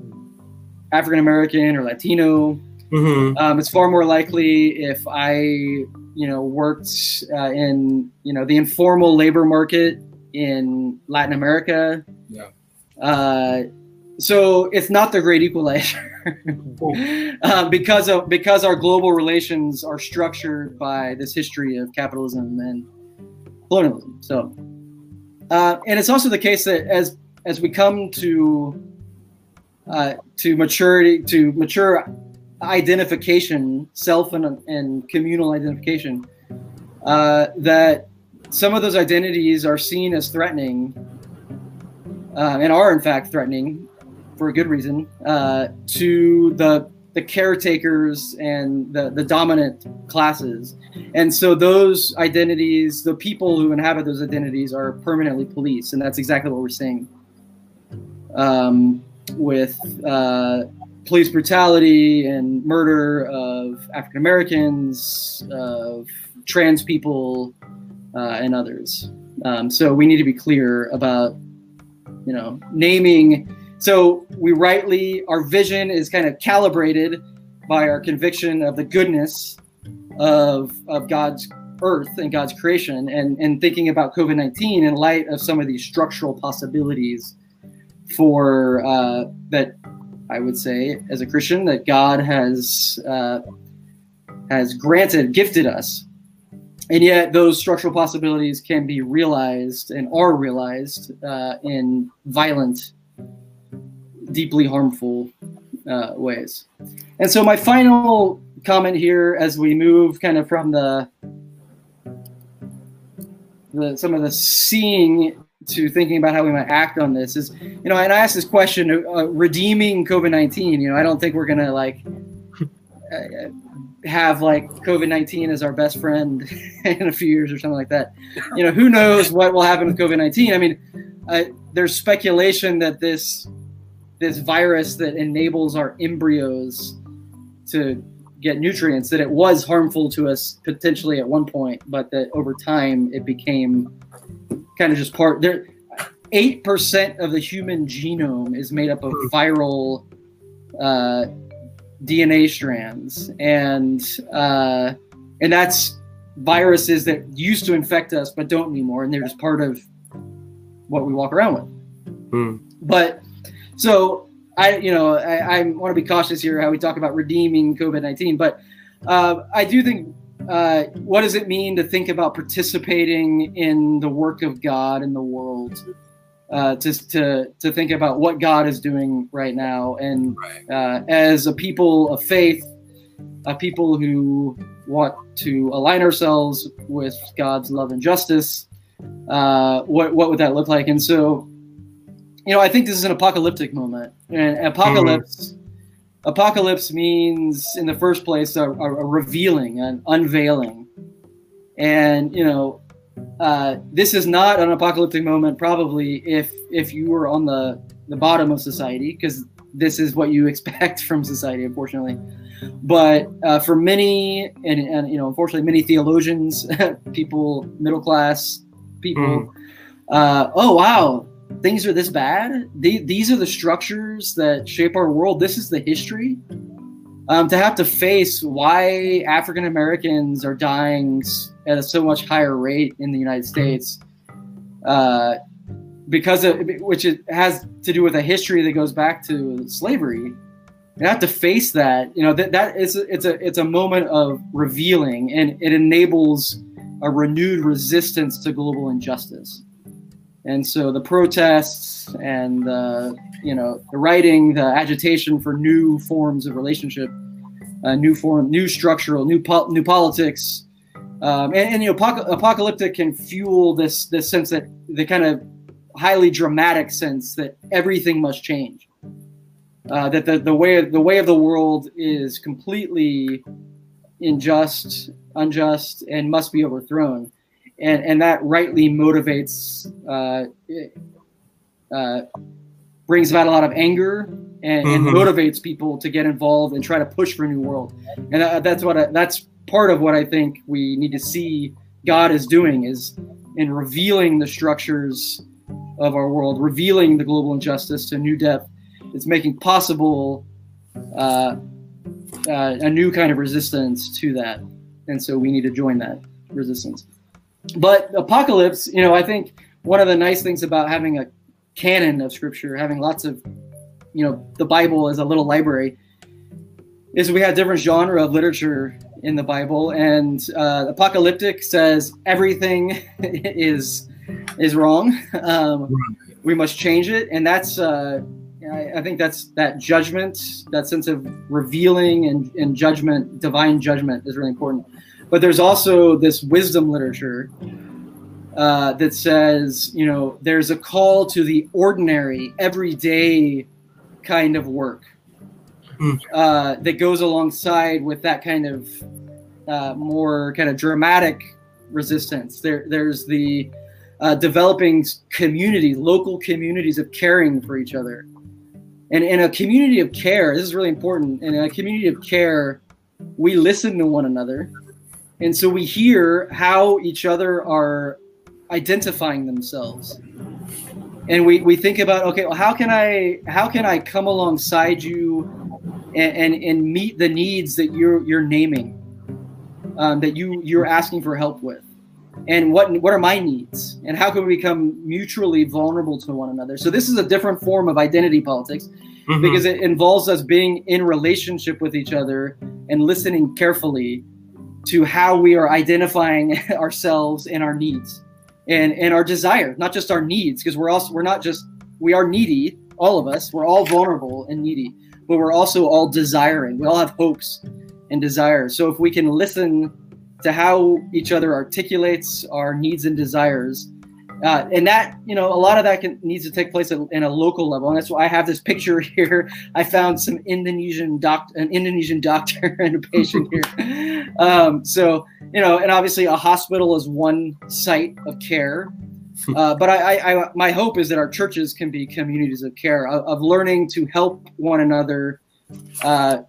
African American or Latino, Mhm. um, it's far more likely if I, you know, worked uh, in, you know, the informal labor market in Latin America. Yeah. Uh, so it's not the great equalizer <laughs> uh, because of because our global relations are structured by this history of capitalism and colonialism. So, uh, and it's also the case that as as we come to uh, to maturity to mature identification, self and, and communal identification, uh, that some of those identities are seen as threatening uh, and are in fact threatening for a good reason uh, to the the caretakers and the, the dominant classes. And so those identities, the people who inhabit those identities are permanently policed. And that's exactly what we're seeing um, with uh, police brutality and murder of African Americans, of trans people, uh, and others. Um, so we need to be clear about, you know, naming. So we rightly, our vision is kind of calibrated by our conviction of the goodness of of God's earth and God's creation, and and thinking about COVID nineteen in light of some of these structural possibilities for uh, that I would say as a Christian that God has uh, has granted, gifted us, and yet those structural possibilities can be realized and are realized uh, in violent, deeply harmful uh, ways. And so my final comment here, as we move kind of from the the some of the seeing to thinking about how we might act on this is, you know, and I asked this question, uh, redeeming COVID nineteen. You know, I don't think we're gonna like <laughs> uh, have like COVID nineteen as our best friend <laughs> in a few years or something like that. You know, who knows what will happen with COVID nineteen? I mean, uh, there's speculation that this this virus that enables our embryos to get nutrients that it was harmful to us potentially at one point, but that over time it became kind of just part there. Eight percent of the human genome is made up of viral uh, DNA strands, and uh, and that's viruses that used to infect us but don't anymore, and they're just part of what we walk around with. Hmm. But so I, you know, I, I want to be cautious here how we talk about redeeming COVID nineteen, but uh, I do think. Uh, what does it mean to think about participating in the work of God in the world? Uh, to, to to think about what God is doing right now, and uh, as a people of faith, a people who want to align ourselves with God's love and justice, uh, what what would that look like? And so, you know, I think this is an apocalyptic moment, and apocalypse. Apocalypse means, in the first place, a, a, revealing, an unveiling, and you know, uh, this is not an apocalyptic moment. Probably, if if you were on the the bottom of society, because this is what you <laughs> expect from society, unfortunately. But uh, for many, and, and you know, unfortunately, many theologians, <laughs> people, middle class people, uh, oh wow, things are this bad. The, these are the structures that shape our world. This is the history. Um, to have to face why African Americans are dying at a so much higher rate in the United States, uh, because of which it has to do with a history that goes back to slavery. You have to face that. You know that that is it's a it's a moment of revealing, and it enables a renewed resistance to global injustice. And so the protests and the you know the writing, the agitation for new forms of relationship, uh, new form, new structural, new pol- new politics, um, and, and you know apoc- apocalyptic can fuel this this sense that the kind of highly dramatic sense that everything must change. Uh, that the, the way the way of the world is completely unjust, unjust, and must be overthrown, and and that rightly motivates, uh, uh, brings about a lot of anger and, and Mhm. motivates people to get involved and try to push for a new world, and that, that's what I, that's part of what I think we need to see God is doing is in revealing the structures of our world, revealing the global injustice to new depth. It's making possible uh, uh, a new kind of resistance to that, and so we need to join that resistance. But apocalypse, you know, I think one of the nice things about having a canon of scripture, having lots of, you know, the Bible as a little library, is we have different genre of literature in the Bible, and uh, apocalyptic says everything <laughs> is is wrong. Um, we must change it, and that's uh, I, I think that's that judgment, that sense of revealing and, and judgment, divine judgment is really important. But there's also this wisdom literature uh, that says, you know, there's a call to the ordinary, everyday kind of work Mm. uh, that goes alongside with that kind of uh, more kind of dramatic resistance. There, there's the uh, developing community, local communities of caring for each other. And in a community of care, this is really important. In a community of care, we listen to one another. And so we hear how each other are identifying themselves. And we, we think about, okay, well, how can I how can I come alongside you and, and, and meet the needs that you're you're naming, um, that you you're asking for help with? and what what are my needs and how can we become mutually vulnerable to one another so this is a different form of identity politics Mhm. because it involves us being in relationship with each other and listening carefully to how we are identifying <laughs> ourselves and our needs and and our desire not just our needs because we're also we're not just we are needy all of us. We're all vulnerable and needy but we're also all desiring. We all have hopes and desires. So if we can listen to how each other articulates our needs and desires uh, and that you know a lot of that can, needs to take place at, in a local level. And that's why i have this picture <laughs> here. I found some indonesian doc an indonesian doctor <laughs> and a patient here. Um, so you know and obviously a hospital is one site of care. Uh, but I, I, I, my hope is that our churches can be communities of care of, of learning to help one another uh,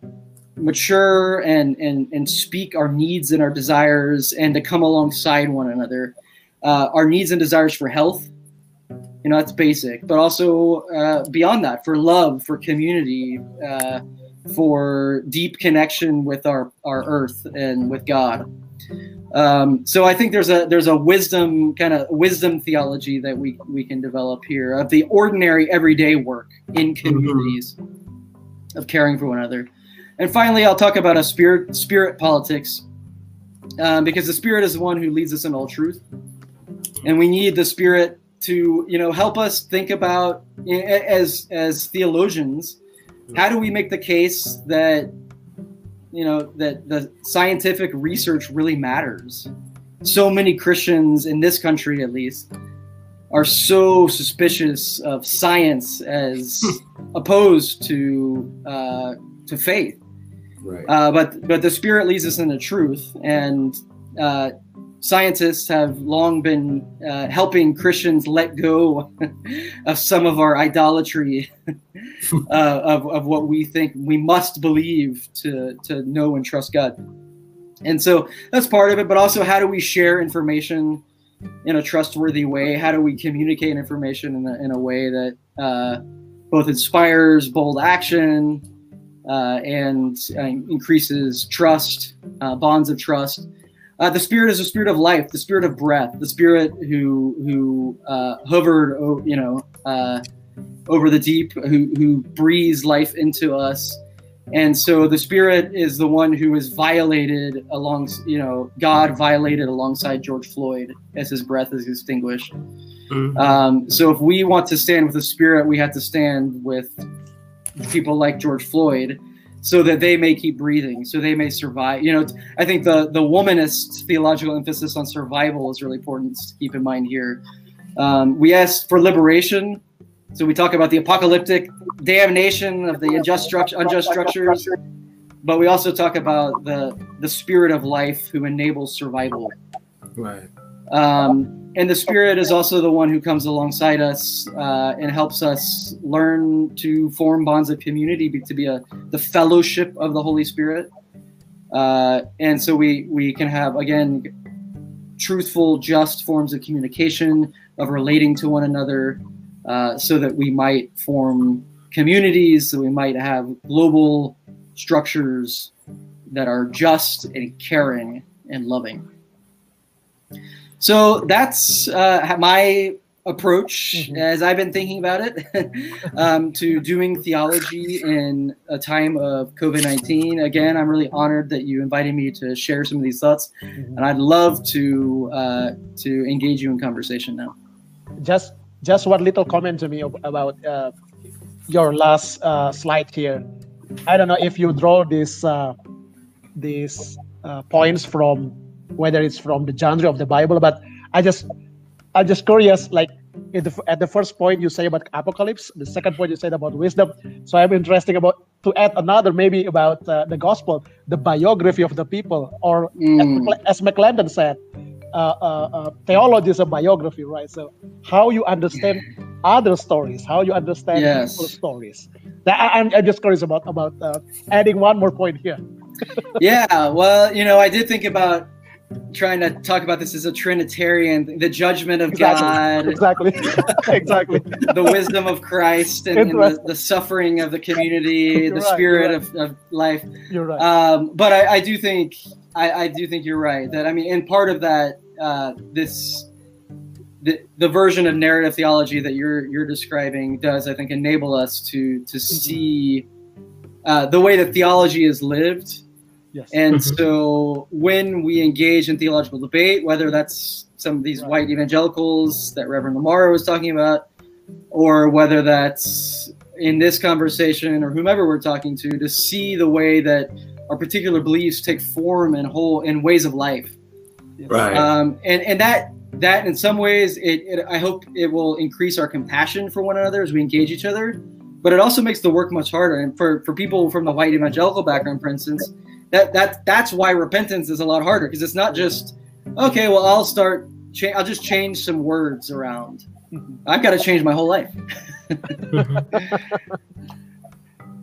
mature and, and and speak our needs and our desires and to come alongside one another uh, our needs and desires for health you know that's basic but also uh, beyond that for love for community uh, for deep connection with our our earth and with god um, so I think there's a there's a wisdom kind of wisdom theology that we we can develop here of the ordinary everyday work in mm-hmm. communities mm-hmm. of caring for one another. And finally, I'll talk about a spirit spirit politics um, because the spirit is the one who leads us in all truth, and we need the spirit to you know help us think about as as theologians how do we make the case that you know that the scientific research really matters. So many Christians in this country, at least, are so suspicious of science as <laughs> opposed to uh, to faith. Right. Uh, but but the Spirit leads us into truth, and uh, scientists have long been uh, helping Christians let go <laughs> of some of our idolatry <laughs> uh, of, of what we think we must believe to, to know and trust God. And so that's part of it, but also how do we share information in a trustworthy way? How do we communicate information in a, in a way that uh, both inspires bold action uh, and uh, increases trust, uh, bonds of trust? Uh, the spirit is a spirit of life, the spirit of breath, the spirit who who uh, hovered, you know, uh, over the deep, who who breathes life into us, and so the spirit is the one who is violated along, you know, God violated alongside George Floyd as his breath is extinguished. Mm-hmm. Um, so if we want to stand with the spirit, we have to stand with people like George Floyd so that they may keep breathing, so they may survive. You know, I think the the womanist theological emphasis on survival is really important to keep in mind here. Um, we ask for liberation, so we talk about the apocalyptic damnation of the unjust, unjust structures, but we also talk about the the spirit of life who enables survival. Right. Um, and the Spirit is also the one who comes alongside us uh, and helps us learn to form bonds of community, to be a the fellowship of the Holy Spirit. Uh, and so we we can have again truthful, just forms of communication, of relating to one another, uh, so that we might form communities, so we might have global structures that are just and caring and loving. So that's uh, my approach mm-hmm. as I've been thinking about it <laughs> um, to doing theology in a time of COVID 19. Again, I'm really honored that you invited me to share some of these thoughts, mm-hmm. and I'd love to uh, to engage you in conversation now. Just just one little comment to me about uh, your last uh, slide here. I don't know if you draw these uh, these uh, points from whether it's from the genre of the Bible. But I just, I'm just curious, like at the, at the first point you say about apocalypse, the second point you said about wisdom. So I'm interested about to add another maybe about uh, the gospel, the biography of the people, or mm. as, as McClendon said, uh, uh, uh, theology is a biography, right? So how you understand other stories, how you understand yes. people's stories. That, I, am just curious about about uh, adding one more point here. <laughs> yeah, well, you know, I did think about trying to talk about this as a Trinitarian, the judgment of exactly. God, exactly, <laughs> exactly, the wisdom of Christ, and, and the, the, suffering of the community, the right, spirit right. of, of, life. You're right. Um, but I, I, do think I, I, do think you're right that I mean, and part of that, uh, this. The, the version of narrative theology that you're you're describing does I think enable us to to mm-hmm. see uh, the way that theology is lived Yes. And <laughs> so when we engage in theological debate, whether that's some of these right. white evangelicals that Reverend Lamar was talking about, or whether that's in this conversation or whomever we're talking to, to see the way that our particular beliefs take form and whole in ways of life. Right. Um, and, and that that in some ways, it, it I hope it will increase our compassion for one another as we engage each other. But it also makes the work much harder. And for, for people from the white evangelical background, for instance, that that that's why repentance is a lot harder because it's not just okay. Well, I'll start. Cha- I'll just change some words around. I've got to change my whole life. <laughs>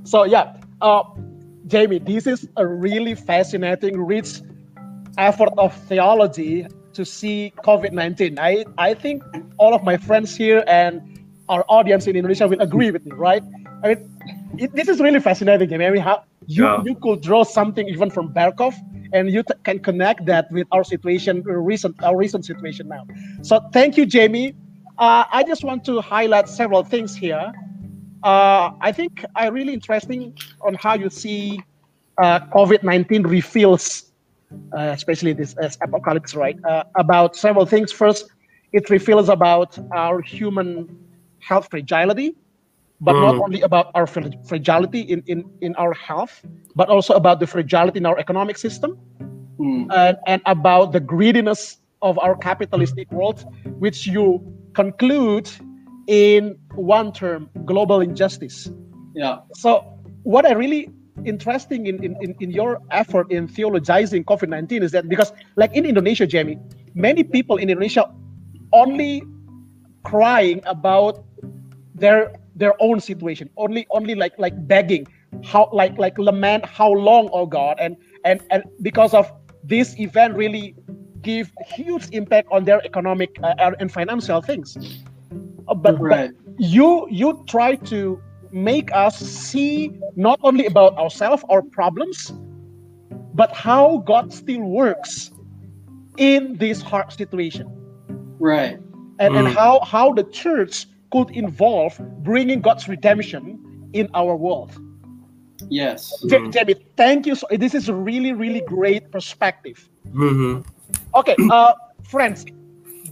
So yeah, uh, Jamie, this is a really fascinating, rich effort of theology to see COVID-19. I, I think all of my friends here and our audience in Indonesia will agree with me, right? I mean, it, this is really fascinating, Jamie. I mean, how you, Yeah. you could draw something even from Berkhof and you can connect that with our situation, uh, recent our recent situation now. So thank you, Jamie. Uh, I just want to highlight several things here. Uh, I think I really interesting on how you see uh, COVID-19 reveals, uh, especially this as apocalypse, right? Uh, about several things. First, it reveals about our human health fragility, but not Mm. only about our fragility in, in, in our health, but also about the fragility in our economic system Hmm. and, and about the greediness of our capitalistic world, which you conclude in one term global injustice. Yeah. So, what I really interesting in, in, in, in your effort in theologizing COVID 19 is that because, like in Indonesia, Jamie, many people in Indonesia only crying about their their own situation only only like like begging how like like lament how long oh god and and and because of this event really give huge impact on their economic uh, and financial things Uh, but, Right. but you you try to make us see not only about ourselves our problems but how god still works in this hard situation Right. and, and Mm. how how the church could involve bringing God's redemption in our world. Yes. Mm. Jamie, thank you. So, this is a really really great perspective. Mhm. Okay, uh, friends,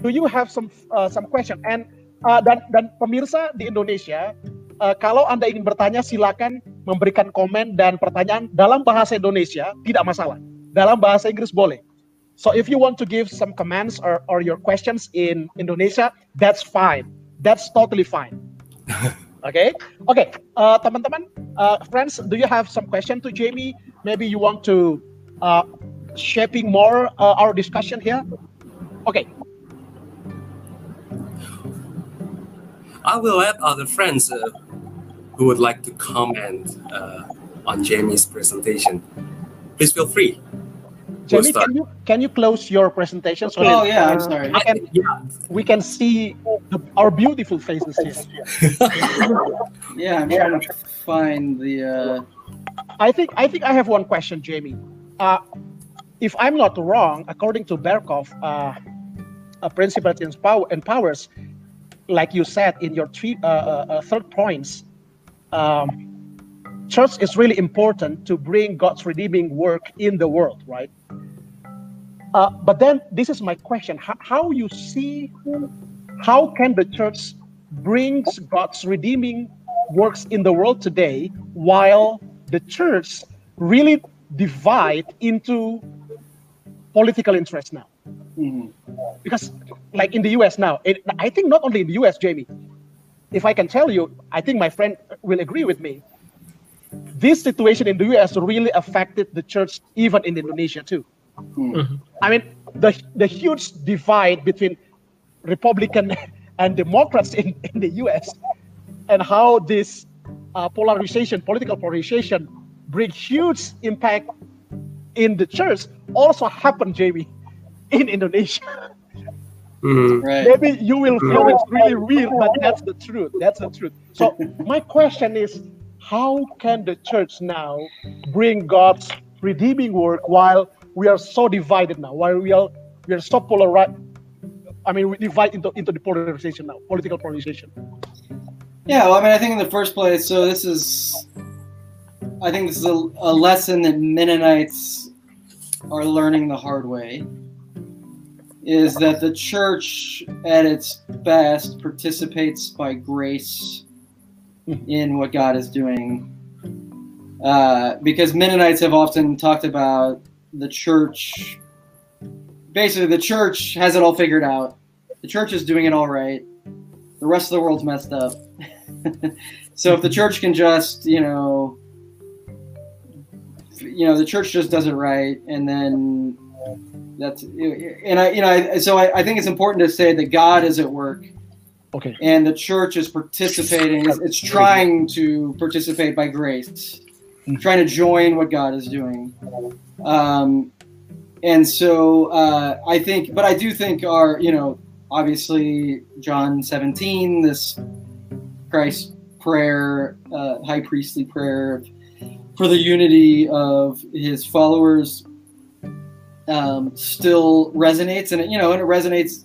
do you have some uh, some question? And uh, dan dan pemirsa di Indonesia, uh, kalau anda ingin bertanya, silakan memberikan komen dan pertanyaan dalam bahasa Indonesia tidak masalah. Dalam bahasa Inggris boleh. So if you want to give some comments or, or your questions in Indonesia, that's fine. That's totally fine. <laughs> Okay, okay, uh, teman-teman, uh, friends, do you have some question to Jamie? Maybe you want to uh, shaping more uh, our discussion here. Okay, I will add other friends uh, who would like to comment uh, on Jamie's presentation. Please feel free. We'll Jamie, can you can you close your presentation so Oh, yeah, I'm sorry. we can Yeah, we can see the, our beautiful faces here. <laughs> Yeah, I'm trying to find the. Uh, I think I think I have one question, Jamie. Uh, if I'm not wrong, according to Berkhof, uh, uh, principles and, power, and powers, like you said in your three, uh, uh, uh, third points, um, church is really important to bring God's redeeming work in the world, right? Uh, but then this is my question: how, how you see, how can the church brings God's redeeming works in the world today, while the church really divide into political interest now? mhm. because like in the US now, it, I think not only in the US, Jamie. If I can tell you, I think my friend will agree with me. This situation in the US really affected the church even in Indonesia too. Hmm. I mean, the the huge divide between Republican <laughs> and Democrats in, in the US and how this uh, polarization, political polarization, bring huge impact in the church also happened, Jamie, <laughs> in Indonesia. Mhm. Right. Maybe you will feel it's really weird, but that's the truth. That's the truth. So my question is, how can the church now bring God's redeeming work while we are so divided now? While we are we are so polarized. I mean, we divide into, into the polarization now, political polarization. Yeah, well, I mean, I think in the first place, so this is, I think this is a, a lesson that Mennonites are learning the hard way. Is that the church at its best participates by grace in what God is doing? Uh, because Mennonites have often talked about the church, basically, the church has it all figured out the church is doing it all right. The rest of the world's messed up. <laughs> so if the church can just, you know, you know, the church just does it right, and then that's and I, you know, I, so I, I think it's important to say that God is at work Okay. and the church is participating. It's, trying to participate by grace, trying to join what God is doing. Um, and so uh, I think, but I do think our, you know, obviously John 17, this Christ prayer, uh, high priestly prayer for the unity of his followers um, still resonates, and it, you know, and it resonates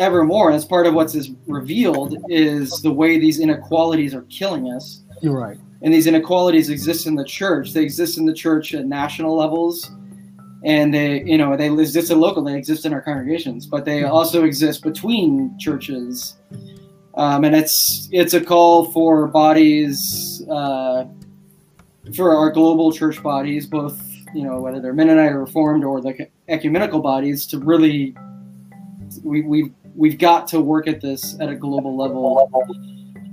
ever more. And that's part of what's is revealed is the way these inequalities are killing us. You're right. And these inequalities exist in the church. They exist in the church at national levels, and they, you know, they exist in local. They exist in our congregations, but they also exist between churches. Um, and it's it's a call for bodies, uh, for our global church bodies, both you know whether they're Mennonite or Reformed or the ecumenical bodies, to really we we we've got to work at this at a global level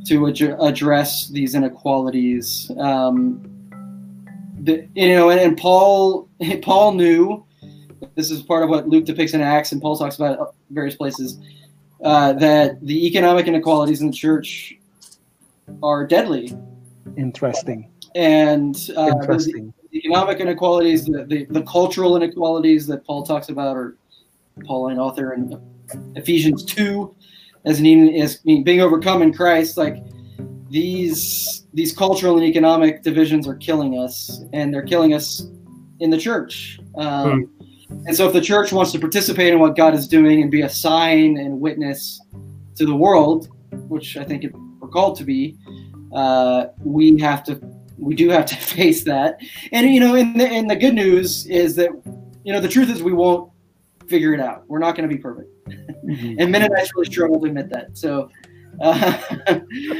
to ad- address these inequalities. Um, the, you know, and, and Paul <laughs> Paul knew this is part of what Luke depicts in Acts, and Paul talks about various places uh, that the economic inequalities in the church are deadly, Interesting. and uh, the Interesting. economic inequalities, the, the, the cultural inequalities that Paul talks about, or Pauline author in Ephesians 2 as needing as being overcome in Christ, like these these cultural and economic divisions are killing us, and they're killing us in the church. Um, And so, if the church wants to participate in what God is doing and be a sign and witness to the world, which I think we're called to be, uh, we have to we do have to <laughs> face that. And you know, and the, and the good news is that you know the truth is we won't figure it out. We're not going to be perfect. And Mennonites really struggle to admit that. So, uh,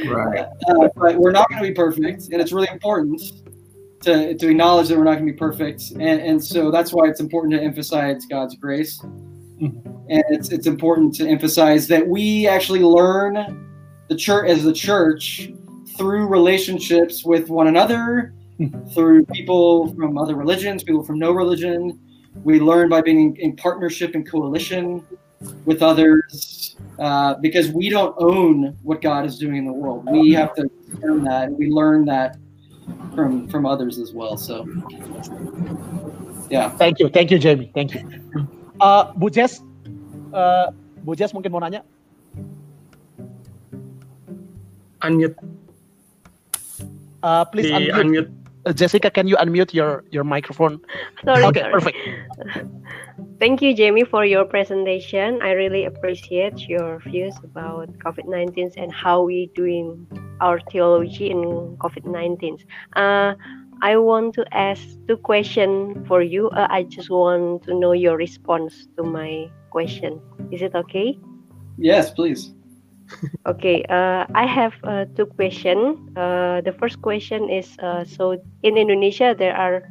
Right. <laughs> uh, but we're not going to be perfect, and it's really important to, to acknowledge that we're not going to be perfect. And, and so that's why it's important to emphasize God's grace, and it's it's important to emphasize that we actually learn the church as the church through relationships with one another, through people from other religions, people from no religion. We learn by being in, in partnership and coalition with others uh, because we don't own what God is doing in the world. We have to learn that. We learn that from from others as well. So, yeah. Thank you, thank you, Jamie. Thank you. Uh, Bu Jess, uh, Bu Jess mungkin mau nanya? Unmute. Uh, please Di unmute. unmute. Uh, Jessica, can you unmute your your microphone? Sorry, okay, sorry. perfect. Thank you, Jamie, for your presentation. I really appreciate your views about COVID-19 and how we doing our theology in COVID-19. Uh, I want to ask two questions for you. Uh, I just want to know your response to my question. Is it okay? Yes, please. Okay, uh, I have uh, two questions. Uh, the first question is uh, so in Indonesia, there are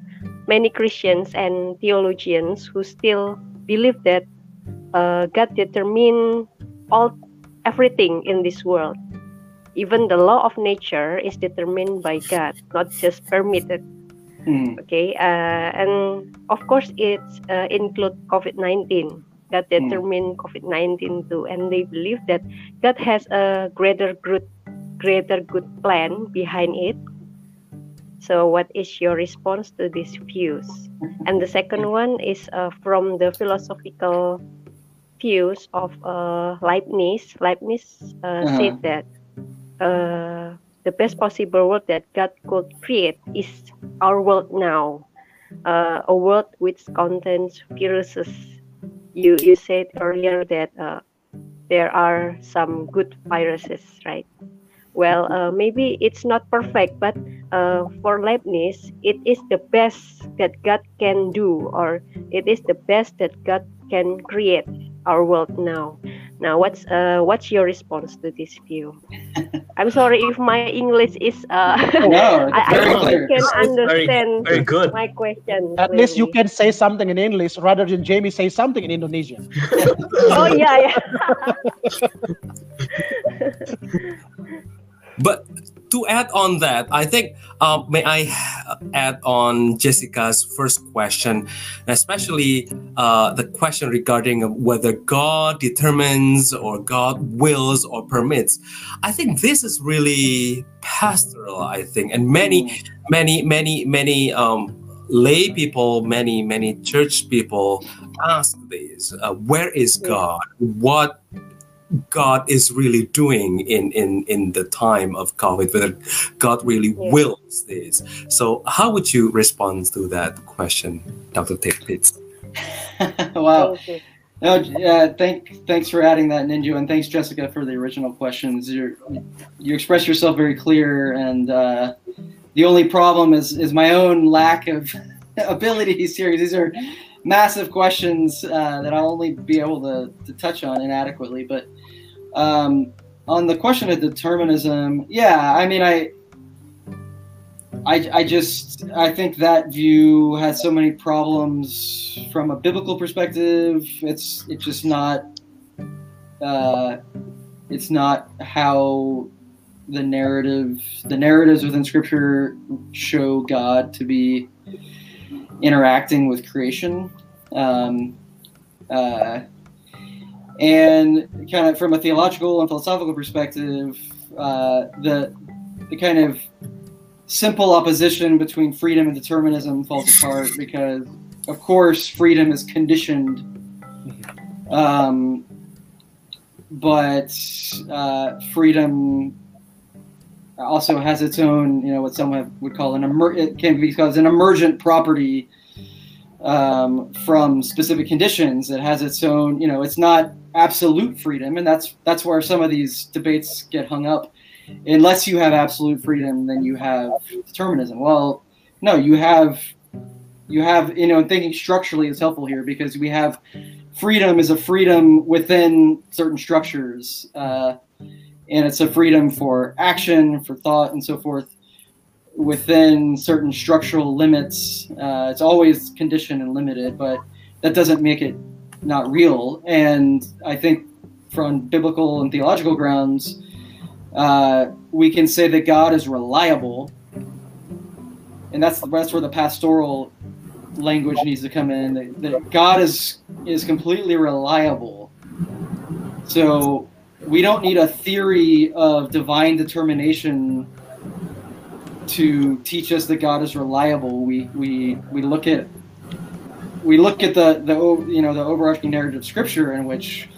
many Christians and theologians who still believe that uh, God determine all everything in this world. Even the law of nature is determined by God, not just permitted. Hmm. Okay, uh, and of course, it uh, include COVID nineteen that determine COVID nineteen too, and they believe that God has a greater good, greater good plan behind it. So, what is your response to these views? And the second one is uh, from the philosophical views of uh, Leibniz. Leibniz uh, Uh-huh. said that uh, the best possible world that God could create is our world now, uh, a world which contains viruses. You you said earlier that uh, there are some good viruses, right? Well, uh, maybe it's not perfect, but uh, for Leibniz, it is the best that God can do, or it is the best that God can create our world now. Now, what's uh, what's your response to this view? <laughs> I'm sorry if my English is uh, No, <laughs> I, I very hope clear. you can understand very good. my question. At least you can say something in English rather than Jamie say something in Indonesian. <laughs> Oh yeah, yeah. But to add on that, I think um, may I add on Jessica's first question, especially uh, the question regarding whether God determines or God wills or permits. I think this is really pastoral. I think, and many, many, many, many um, lay people, many, many church people ask this: uh, Where is God? What God is really doing in in in the time of COVID, whether God really Yeah. wills this. So, how would you respond to that question, Dr. Tate Pitts? <laughs> wow. Thank. No, uh, thank thanks for adding that, Nindyo, and thanks Jessica for the original questions. You you express yourself very clear, and uh, the only problem is is my own lack of <laughs> abilities here. These are massive questions uh, that I'll only be able to, to touch on inadequately. But um, on the question of determinism, yeah, I mean, I, I, I just I think that view has so many problems from a biblical perspective. It's it's just not uh, it's not how the narrative the narratives within Scripture show God to be interacting with creation. Um, uh, and kind of from a theological and philosophical perspective, uh, the the kind of simple opposition between freedom and determinism falls apart because, of course, freedom is conditioned. Um, but uh, freedom also has its own, you know, what some would call an emer- it can be called an emergent property um, from specific conditions. It has its own, you know, it's not absolute freedom, and that's that's where some of these debates get hung up. Unless you have absolute freedom, then you have determinism. Well, no, you have you have you know thinking structurally is helpful here because we have freedom is a freedom within certain structures, uh, and it's a freedom for action, for thought, and so forth within certain structural limits. Uh, it's always conditioned and limited, but that doesn't make it not real. And I think from biblical and theological grounds, uh, we can say that God is reliable, and that's that's where the pastoral language needs to come in. That, that God is is completely reliable. So we don't need a theory of divine determination to teach us that God is reliable. We we we look at we look at the the you know the overarching narrative of Scripture in which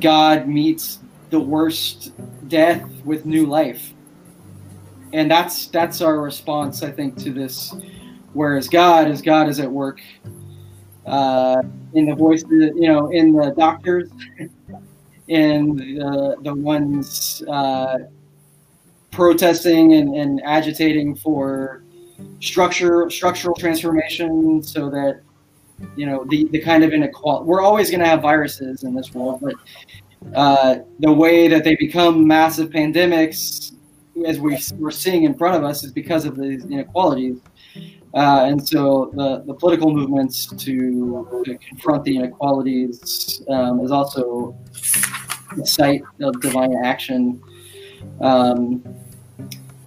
God meets the worst death with new life, and that's that's our response, I think, to this. Whereas God is God is at work uh, in the voices, you know, in the doctors, <laughs> in the the ones. Uh, protesting and, and agitating for structure structural transformation so that you know the, the kind of inequality we're always going to have viruses in this world but uh, the way that they become massive pandemics as we, we're seeing in front of us is because of these inequalities. Uh, and so the, the political movements to, to confront the inequalities um, is also a site of divine action um,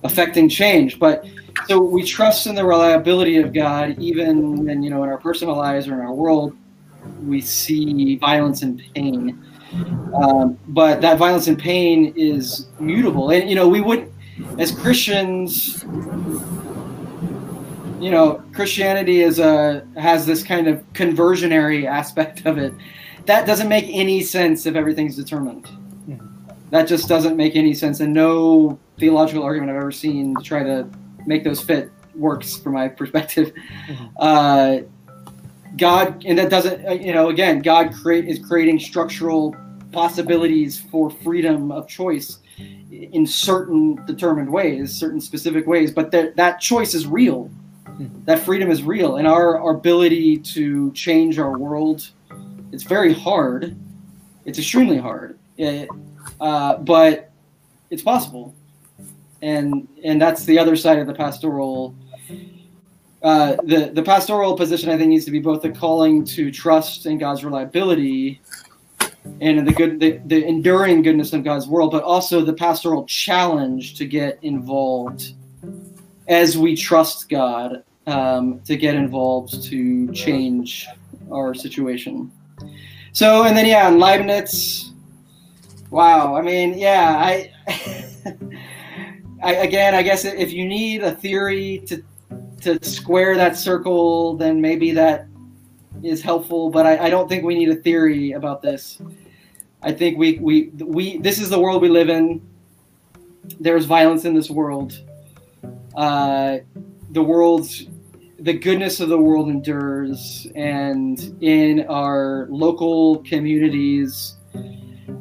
affecting change. But so we trust in the reliability of God, even when you know in our personal lives or in our world, we see violence and pain. Um, but that violence and pain is mutable, and you know we would, as Christians, you know, Christianity is a has this kind of conversionary <laughs> aspect of it. That doesn't make any sense if everything's determined that just doesn't make any sense and no theological argument i've ever seen to try to make those fit works from my <laughs> perspective. Uh, god and that doesn't uh, you know again god create is creating structural possibilities for freedom of choice in certain determined ways certain specific ways but that that choice is real. That freedom is real and our, our ability to change our world it's very hard. It's extremely hard, it, uh, but it's possible, and and that's the other side of the pastoral. Uh, the the pastoral position I think needs to be both the calling to trust in God's reliability and in the good the, the enduring goodness of God's world, but also the pastoral challenge to get involved as we trust God um, to get involved to change our situation. So and then yeah, and Leibniz. Wow, I mean, yeah, I, <laughs> I again, I guess if you need a theory to to square that circle, then maybe that is helpful. But I, I don't think we need a theory about this. I think we we we this is the world we live in. There's violence in this world. Uh, the world's the goodness of the world endures, and in our local communities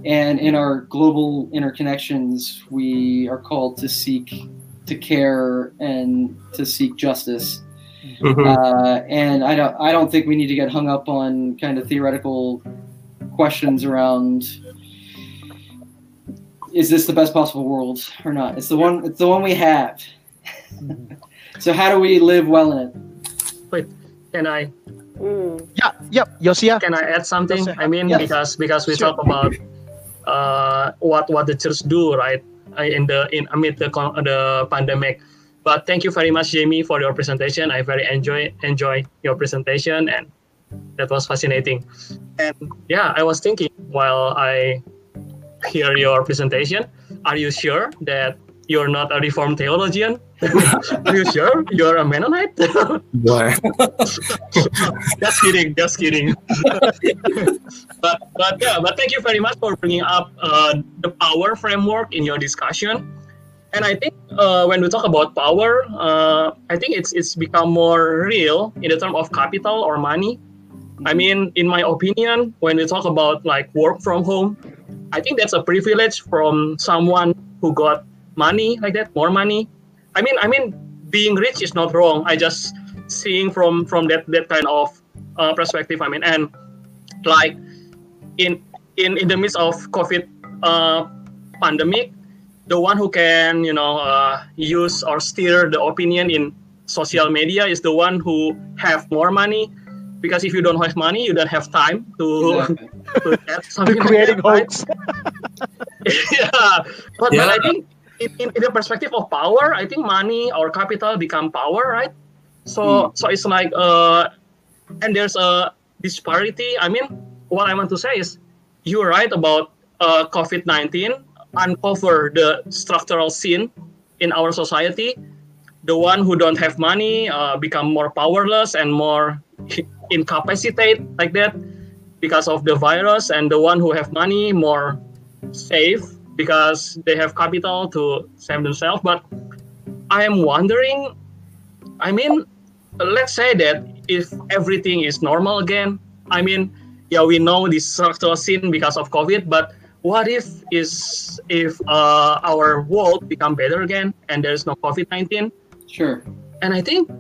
and in our global interconnections, we are called to seek to care and to seek justice. Mhm. Uh, and I don't I don't think we need to get hung up on kind of theoretical questions around is this the best possible world or not? It's the one it's the one we have. so how do we live well in it? Wait, Can I Mm. Yeah, yep, Yosia. can I add something? Yes, I mean, yes. because because we Sure. talk about uh, what what the church do, right? uh, In the in amid the the pandemic. But thank you very much, Jamie, for your presentation. I very enjoy enjoy your presentation, and that was fascinating. And yeah, I was thinking while I hear your presentation, are you sure that you're not a Reformed theologian? are <laughs> you sure you're a Mennonite? <laughs> <laughs> Just kidding, just kidding. but but yeah, but thank you very much for bringing up uh, the power framework in your discussion. And I think uh, when we talk about power, uh, I think it's it's become more real in the term of capital or money. I mean, in my opinion, when we talk about like work from home, I think that's a privilege from someone who got money like that, more money. I mean, I mean, being rich is not wrong. I just seeing from from that that kind of uh, perspective. I mean, and like in in in the midst of COVID uh, pandemic, the one who can you know uh, use or steer the opinion in social media is the one who have more money. Because if you don't have money, you don't have time to, Exactly. to add something <laughs> like Creating right? hoax. <laughs> yeah, but, Yeah. but I think in, in, in the perspective of power, I think money or capital become power, right? So so it's like uh, and there's a disparity. I mean, what I want to say is, you're right about uh, COVID nineteen uncover the structural sin in our society. The one who don't have money uh, become more powerless and more <laughs> incapacitated like that because of the virus, and the one who have money more safe because they have capital to save themselves. But I am wondering, I mean, let's say that if everything is normal again, I mean, yeah, we know this structural sin because of COVID, but what if is if uh, our world become better again and there's no COVID nineteen? Sure. And I think,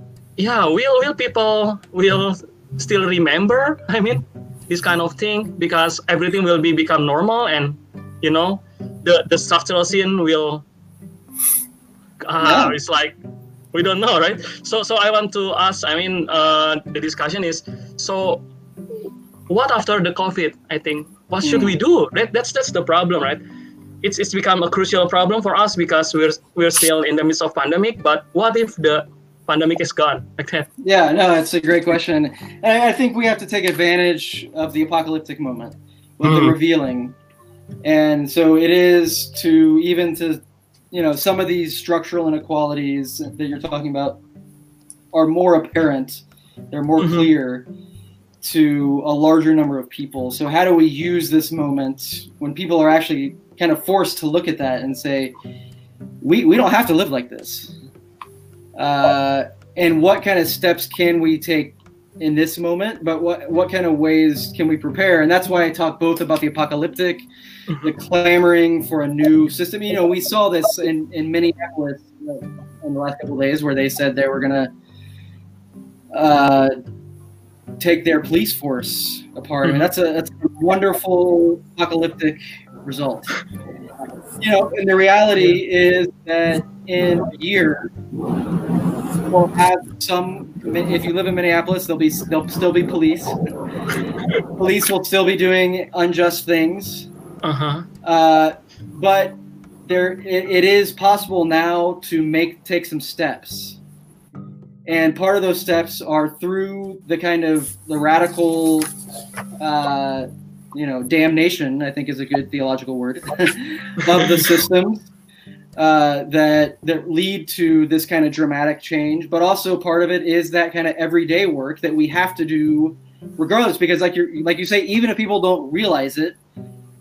yeah, will will people will still remember? I mean, this kind of thing because everything will be become normal and you know the the structural sin will Yeah. it's like we don't know right so so i want to ask i mean uh, the discussion is so what after the covid i think what should we do that, that's that's the problem right it's it's become a crucial problem for us because we're we're still in the midst of pandemic but what if the pandemic is gone like that Yeah, no, it's a great question. And I think we have to take advantage of the apocalyptic moment with the Mm. revealing. And so it is to even to, you know, some of these structural inequalities that you're talking about are more apparent, they're more Mhm. clear to a larger number of people. So how do we use this moment when people are actually kind of forced to look at that and say, we, we don't have to live like this? uh, and what kind of steps can we take in this moment but what what kind of ways can we prepare? And that's why i talk both about the apocalyptic the clamoring for a new system. You know we saw this in in minneapolis in the last couple of days where they said they were gonna uh, take their police force apart. I mean that's a that's a wonderful apocalyptic result. You know, and the reality is that in a year, we'll have some. If you live in Minneapolis, there'll be there'll still be police. police will still be doing unjust things. Uh-huh. Uh, but there, it, it is possible now to make take some steps and part of those steps are through the kind of the radical uh, you know damnation i think is a good theological word <laughs> of the systems uh, that that lead to this kind of dramatic change but also part of it is that kind of everyday work that we have to do regardless because like you like you say even if people don't realize it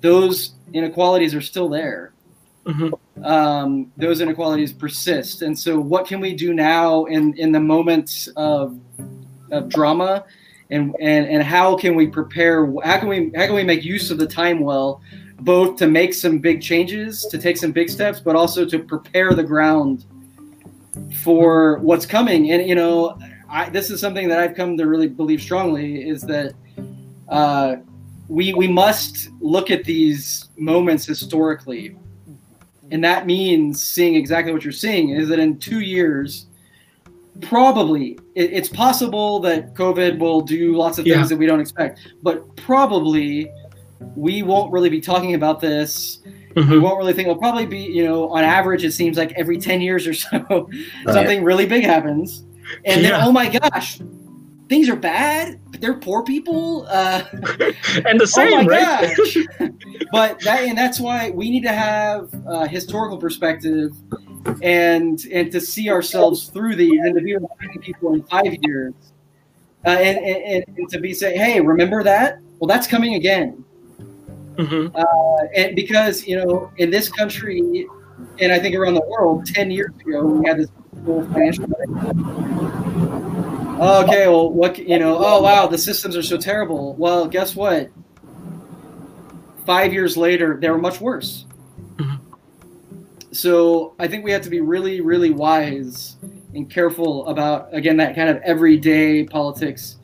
those inequalities are still there Mm-hmm. um, those inequalities persist. And so, what can we do now in in the moments of of drama, and and and how can we prepare? How can we how can we make use of the time well, both to make some big changes, to take some big steps, but also to prepare the ground for what's coming. And you know, I, this is something that I've come to really believe strongly is that. Uh, we, we must look at these moments historically and that means seeing exactly what you're seeing is that in two years probably it, it's possible that covid will do lots of things Yeah. that we don't expect but probably we won't really be talking about this. We Mhm. won't really think it'll probably be you know on average it seems like every 10 years or so <laughs> something really big happens. And then oh my gosh things are bad they're poor people uh <laughs> And the <laughs> same, oh right? but that and that's why we need to have a historical perspective and and to see ourselves through these and to be reminding people in five years. Uh, and, and, and to be saying hey remember that? Well that's coming again Mhm. uh, and because you know in this country and i think around the world 10 years ago we had this whole financial okay well what you know oh wow the systems are so terrible. Well guess what? Five years later they were much worse. Mhm. so i think we have to be really really wise and careful about again that kind of everyday politics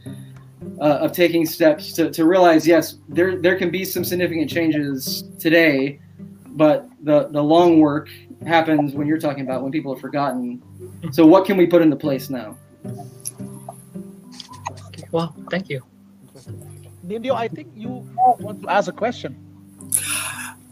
uh, of taking steps to, to realize yes there there can be some significant changes today but the the long work happens when you're talking about when people have forgotten so what can we put into place now Okay, Well, thank you. Nindyo, I think you want to ask a question.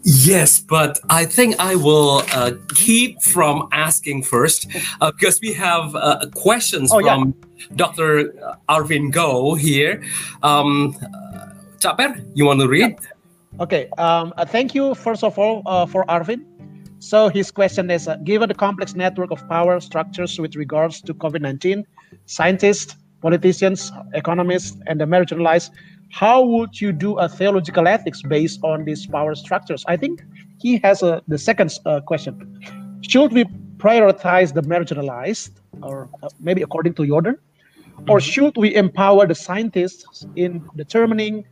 Yes, but I think I will uh, keep from asking first uh, because we have uh, questions Oh, yeah. from Dr. Arvin Go here. Um, uh, Chaper, you want to read? Okay. Um, uh, thank you, first of all, uh, for Arvin. So his question is: uh, Given the complex network of power structures with regards to COVID-19, scientists, politicians, economists, and the marginalized, how would you do a theological ethics based on these power structures? I think he has a, the second uh, question. Should we prioritize the marginalized, or uh, maybe according to Jordan, or should we empower the scientists in determining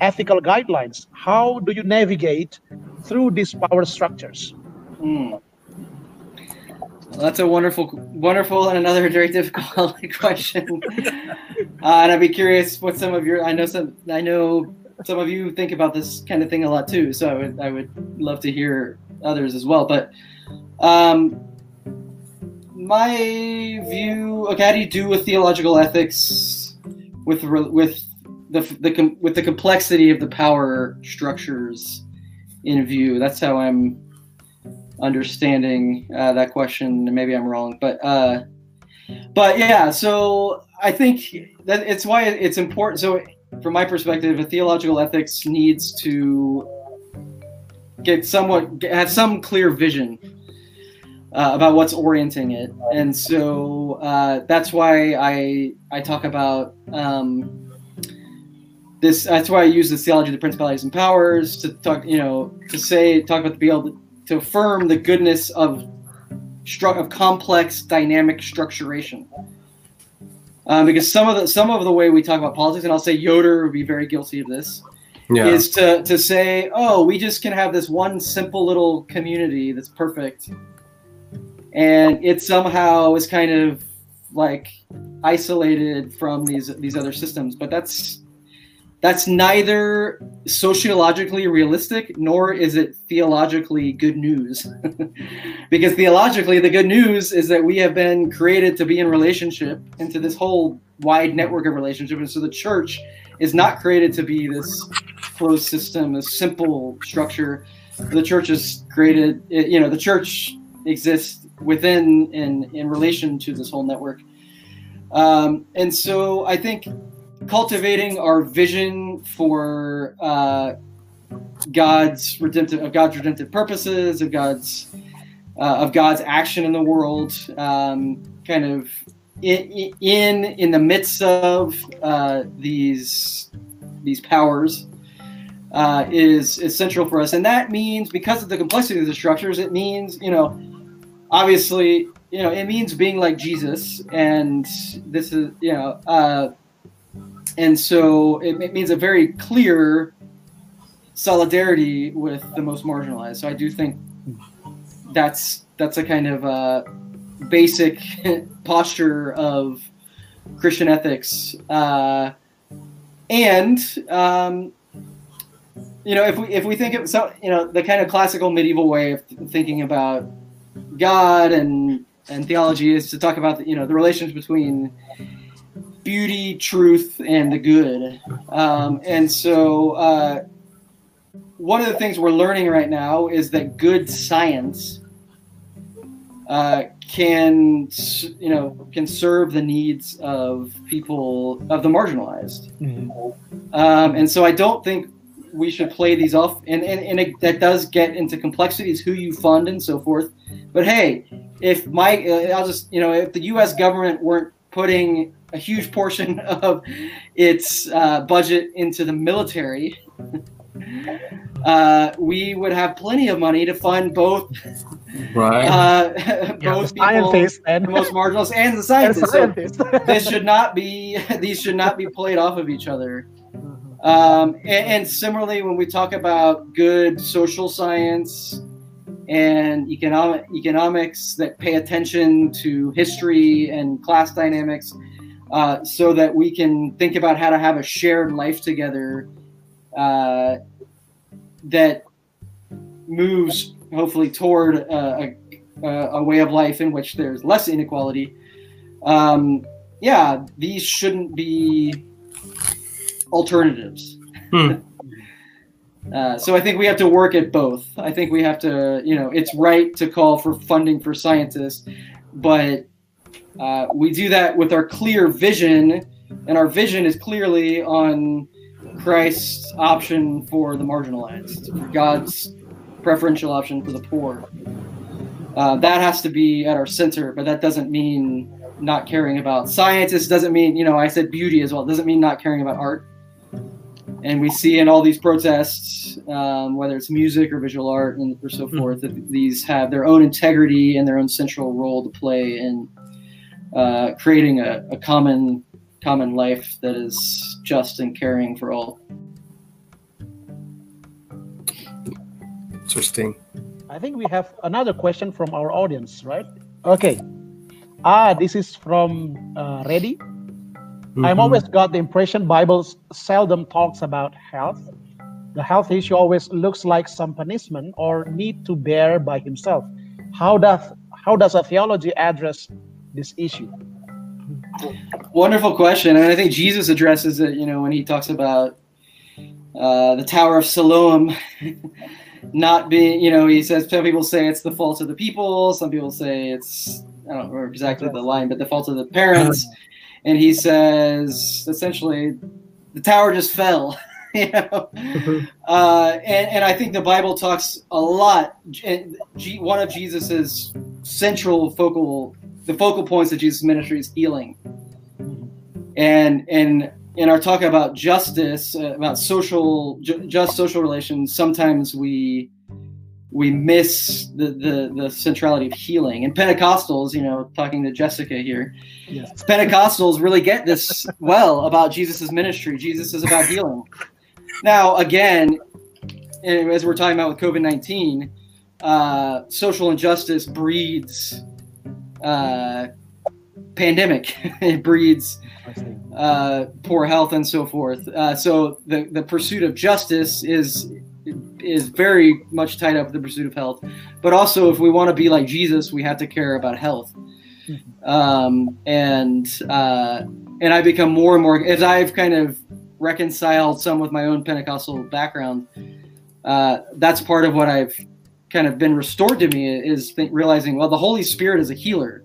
ethical guidelines? How do you navigate through these power structures? Hmm. Well, that's a wonderful, wonderful, and another very difficult <laughs> question. uh, and I'd be curious what some of your, I know some, I know some of you think about this kind of thing a lot too. So I would, I would love to hear others as well. But um, my view, okay, how do you do with theological ethics with with the the with the complexity of the power structures in view? That's how I'm understanding uh, that question. Maybe I'm wrong, but uh, but yeah. So I think that it's why it's important. So from my perspective, a theological ethics needs to get somewhat have some clear vision uh, about what's orienting it, and so uh, that's why I I talk about. Um, this that's why I use the theology of the principalities and powers to talk, you know, to say talk about the to, affirm the goodness of stru- of complex dynamic structuration. Um, because some of the some of the way we talk about politics, and I'll say Yoder would be very guilty of this, Yeah. is to to say, oh, we just can have this one simple little community that's perfect, and it somehow is kind of like isolated from these these other systems. But that's that's neither sociologically realistic nor is it theologically good news. <laughs> because theologically, the good news is that we have been created to be in relationship into this whole wide network of relationship. And so the church is not created to be this closed system, a simple structure. The church is created, you know, the church exists within and in relation to this whole network. Um, and so I think cultivating our vision for uh, God's redemptive of God's redemptive purposes, of God's uh, of God's action in the world, um, kind of in, in in the midst of uh, these these powers uh, is is central for us, and that means because of the complexity of the structures, it means you know obviously you know it means being like Jesus, and this is you know uh, and so it, it means a very clear solidarity with the most marginalized. So I do think that's that's a kind of uh, basic <laughs> posture of Christian ethics. Uh, and um, you know, if we if we think of so, you know, the kind of classical medieval way of thinking about God and and theology is to talk about the, you know the relations between beauty, truth, and the good. Um, and so, uh, one of the things we're learning right now is that good science uh, can, you know, can serve the needs of people of the marginalized. Mm-hmm. Um, and so, I don't think we should play these off. And and, and it, that does get into complexities, who you fund and so forth. But hey, if my, uh, I'll just, you know, if the U.S. government weren't putting a huge portion <laughs> of its uh, budget into the military, <laughs> uh, we would have plenty of money to fund both, right? Uh, <laughs> both yeah, people, and the most marginal, and the scientists. And scientists. So this should not be; these should not be played off of each other. Mm-hmm. Um, and, and similarly, when we talk about good social science and economic economics that pay attention to history and class dynamics, uh, so that we can think about how to have a shared life together uh, that moves hopefully toward a, a, a, way of life in which there's less inequality. Um, yeah, these shouldn't be alternatives. Hmm. <laughs> Uh, so I think we have to work at both. I think we have to, you know, it's right to call for funding for scientists, but uh, we do that with our clear vision, and our vision is clearly on Christ's option for the marginalized, God's preferential option for the poor. Uh, that has to be at our center, but that doesn't mean not caring about scientists. Doesn't mean, you know, I said beauty as well. Doesn't mean not caring about art. And we see in all these protests, um, whether it's music or visual art and or so hmm. forth, that these have their own integrity and their own central role to play in uh, creating a, a common common life that is just and caring for all. Interesting. I think we have another question from our audience, right? Okay. Ah, this is from uh, Reddy. Mm-hmm. I've always got the impression Bible seldom talks about health. The health issue always looks like some punishment or need to bear by himself. How does how does a theology address this issue? Wonderful question, and I think Jesus addresses it. You know, when he talks about uh, the Tower of Siloam <laughs> not being, you know, he says some people say it's the fault of the people, some people say it's I don't remember exactly the line, but the fault of the parents, and he says essentially the tower just fell. <laughs> you know, uh, and and I think the Bible talks a lot. One of Jesus's central focal the focal points of Jesus' ministry is healing. And and in our talk about justice, uh, about social ju- just social relations, sometimes we we miss the, the the centrality of healing. And Pentecostals, you know, talking to Jessica here, yes. Pentecostals really get this well about Jesus' ministry. Jesus is about healing. Now, again, as we're talking about with COVID nineteen, uh, social injustice breeds uh, pandemic. <laughs> it breeds uh, poor health and so forth. Uh, so the the pursuit of justice is is very much tied up with the pursuit of health. But also, if we want to be like Jesus, we have to care about health. Um, and uh, and I become more and more as I've kind of reconciled some with my own Pentecostal background. Uh, that's part of what I've kind of been restored to me is th- realizing well the Holy Spirit is a healer,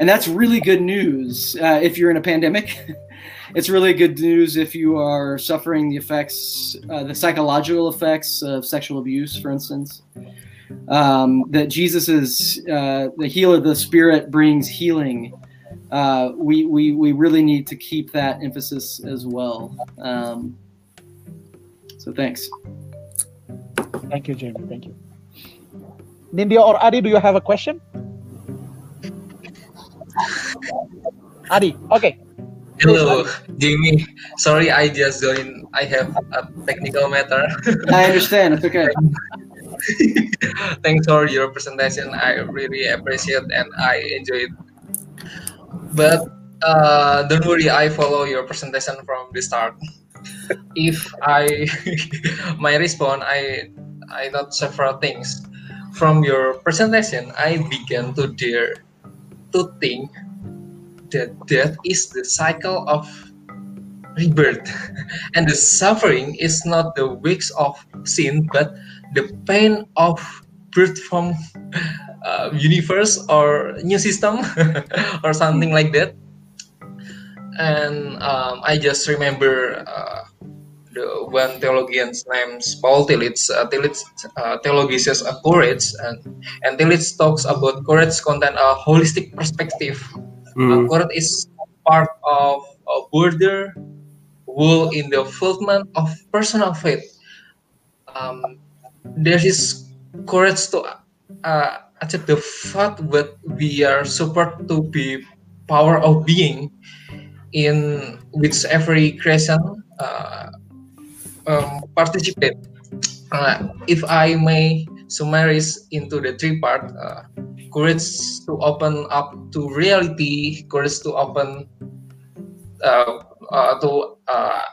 and that's really good news uh, if you're in a pandemic. <laughs> it's really good news if you are suffering the effects, uh, the psychological effects of sexual abuse, for instance. Um, that Jesus is uh, the healer, the Spirit brings healing. Uh, we, we, we really need to keep that emphasis as well. Um, so thanks. Thank you, Jamie. Thank you. Nindyo or Adi, do you have a question? Adi, okay. Hello, Jamie. Sorry, I just joined. I have a technical matter. I understand. It's okay. <laughs> Thanks for your presentation. I really appreciate and I enjoy it. But uh, don't worry, I follow your presentation from the start. If I <laughs> my response, I I thought several things. From your presentation, I began to dare to think that death is the cycle of rebirth. <laughs> And the suffering is not the weeks of sin but the pain of birth from uh, universe or new system <laughs> or something like that. And um, i just remember uh, the one theologian's name's paul tillich uh, tillich uh, theology says uh, courage and and tillich talks about courage content a holistic perspective uh, courage is part of a border wall in the fulfillment of personal faith. Um, there is courage to uh, accept the fact that we are supposed to be power of being in which every creation uh, um, participate. Uh, if I may summarize into the three part, uh, courage to open up to reality, courage to open uh, uh, to uh,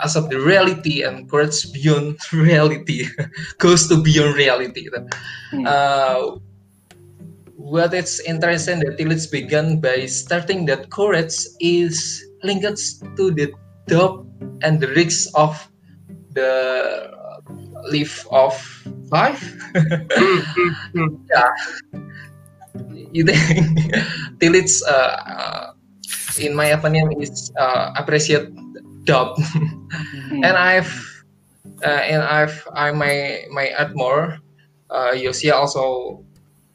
accept the reality and courage beyond <laughs> reality <laughs> goes to beyond reality. Uh, what it's interesting that Tillich began by starting that courage is linked to the doubt and the risks of the life of life. <laughs> yeah, you think <laughs> Tillich, uh, uh, in my opinion, is uh, appreciate doubt, <laughs> and I've uh, and I've I may may add more. Uh, Yosia also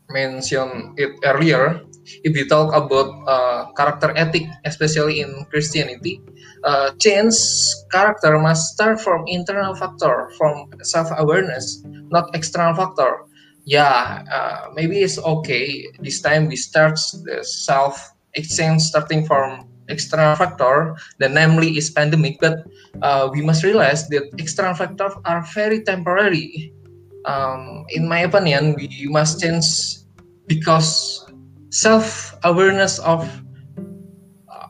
mentioned it earlier. If we talk about uh, character ethic, especially in Christianity, uh, change character must start from internal factor, from self-awareness, not external factor. Yeah, uh, maybe it's okay. This time we start the self exchange starting from external factor, the namely is pandemic. But uh, we must realize that external factors are very temporary. Um, in my opinion, we must change because self-awareness of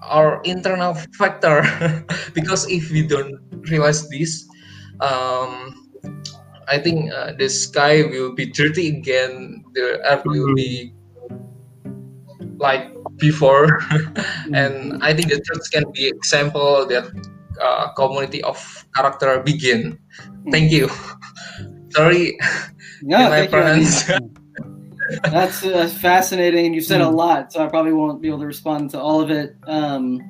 our internal factor. <laughs> because if we don't realize this, um, I think uh, the sky will be dirty again. The earth will be like before, <laughs> and I think the church can be example that uh, community of character begin. Thank you. <laughs> Sorry, Yeah, my thank you, Adi. friends. <laughs> That's uh, fascinating, and you said a lot, so I probably won't be able to respond to all of it. Um,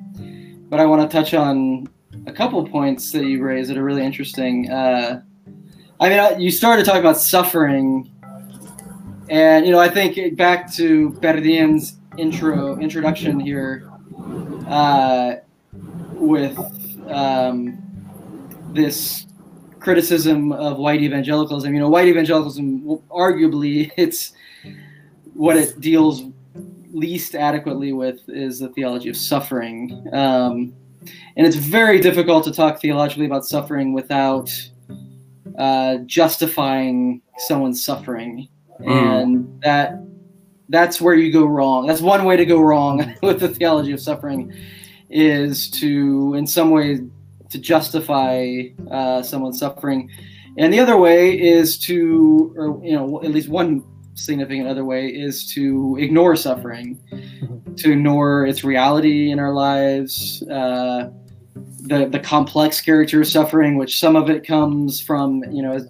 but I want to touch on a couple points that you raised that are really interesting. Uh, I mean, you started talking about suffering, and you know, I think back to Berdien's intro introduction here uh, with um, this criticism of white evangelicalism. You know, white evangelicalism, arguably, <laughs> it's what it deals least adequately with is the theology of suffering. Um, and it's very difficult to talk theologically about suffering without uh, justifying someone's suffering. And that that's where you go wrong. That's one way to go wrong <laughs> with the theology of suffering, is to in some way to justify uh, someone's suffering, and the other way is to, or you know, at least one significant other way is to ignore suffering, <laughs> to ignore its reality in our lives. Uh, the, the complex character suffering, which some of it comes from, you know, as,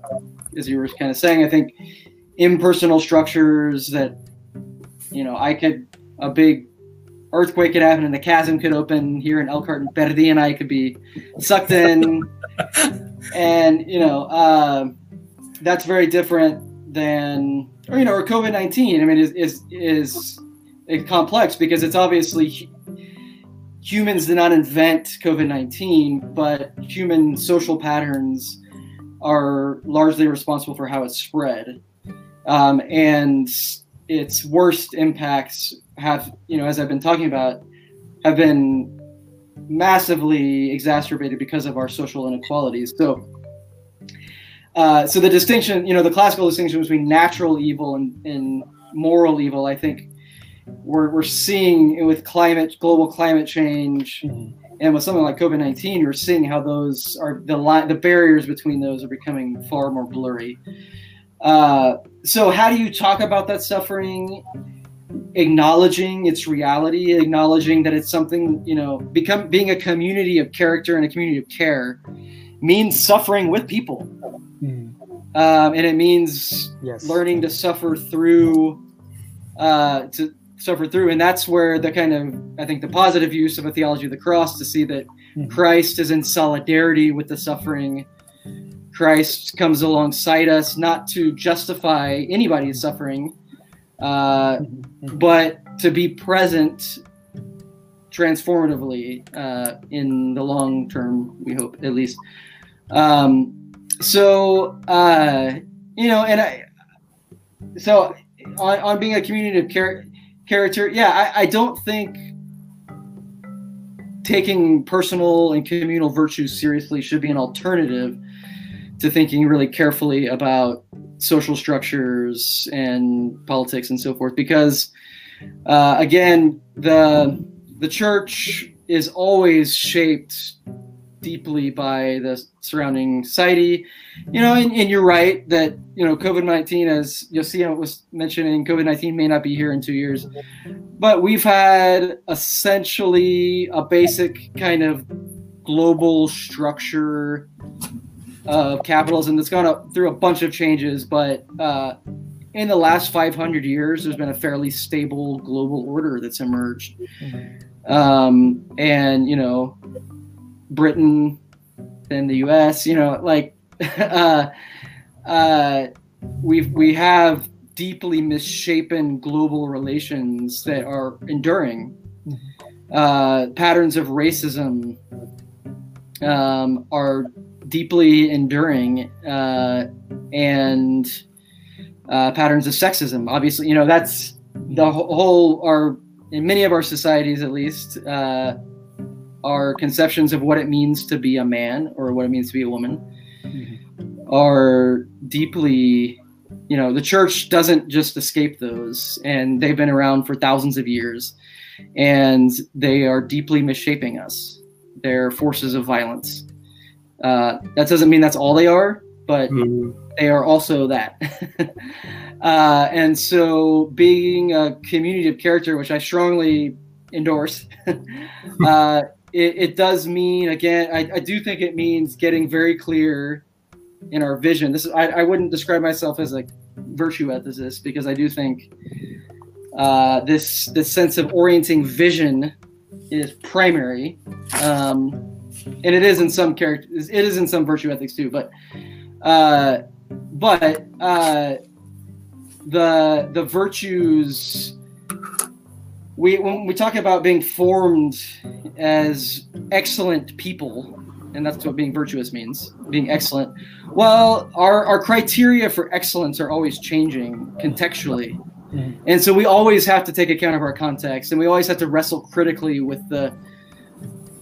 as you were kind of saying, I think impersonal structures that you know i could a big earthquake could happen and the chasm could open here in elkhart and Perdi and i could be sucked in. <laughs> And you know uh, that's very different than or you know or covid-19 i mean is is is complex because it's obviously humans did not invent covid-19 but human social patterns are largely responsible for how it's spread um, and its worst impacts have, you know, as I've been talking about, have been massively exacerbated because of our social inequalities. So, uh, so the distinction, you know, the classical distinction between natural evil and, and moral evil, I think we're, we're seeing with climate, global climate change, mm-hmm. and with something like COVID nineteen, you're seeing how those are the line, the barriers between those are becoming far more blurry. Uh, so how do you talk about that suffering acknowledging its reality acknowledging that it's something you know become being a community of character and a community of care means suffering with people mm. um, and it means yes. learning to suffer through uh, to suffer through and that's where the kind of i think the positive use of a theology of the cross to see that mm. christ is in solidarity with the suffering Christ comes alongside us not to justify anybody's suffering, uh, mm-hmm. but to be present transformatively uh, in the long term, we hope at least. Um, so, uh, you know, and I, so on, on being a community of char- character, yeah, I, I don't think taking personal and communal virtues seriously should be an alternative to thinking really carefully about social structures and politics and so forth. Because uh, again the the church is always shaped deeply by the surrounding society you know and, and you're right that you know covid-19 as Josiah was mentioning covid-19 may not be here in two years but we've had essentially a basic kind of global structure of capitalism that's gone up through a bunch of changes, but uh, in the last 500 years, there's been a fairly stable global order that's emerged. Mm-hmm. Um, and, you know, Britain, then the US, you know, like, <laughs> uh, uh, we've, we have deeply misshapen global relations that are enduring. Mm-hmm. Uh, patterns of racism um, are deeply enduring uh, and uh, patterns of sexism. Obviously, you know that's the whole our in many of our societies, at least, uh, our conceptions of what it means to be a man or what it means to be a woman mm-hmm. are deeply. You know, the church doesn't just escape those, and they've been around for thousands of years, and they are deeply misshaping us. They're forces of violence. Uh, that doesn't mean that's all they are, but mm. they are also that. <laughs> uh, and so, being a community of character, which I strongly endorse, <laughs> uh, it, it, does mean again. I, I, do think it means getting very clear in our vision. This is, I, I wouldn't describe myself as a virtue ethicist because I do think uh, this this sense of orienting vision is primary. Um, and it is in some characters. It is in some virtue ethics too, but uh, but uh, the the virtues we when we talk about being formed as excellent people and that's what being virtuous means being excellent well our, our criteria for excellence are always changing contextually mm-hmm. and so we always have to take account of our context and we always have to wrestle critically with the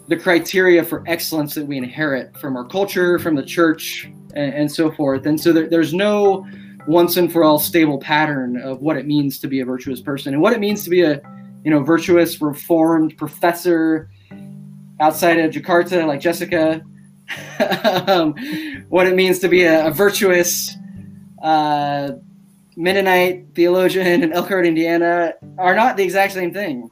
the criteria for excellence that we inherit from our culture, from the church, and, and so forth. And so there, there's no once and for all stable pattern of what it means to be a virtuous person and what it means to be a you know virtuous reformed professor outside of Jakarta like Jessica <laughs> um, what it means to be a, a virtuous uh, Mennonite theologian in Elkhart, Indiana, are not the exact same thing.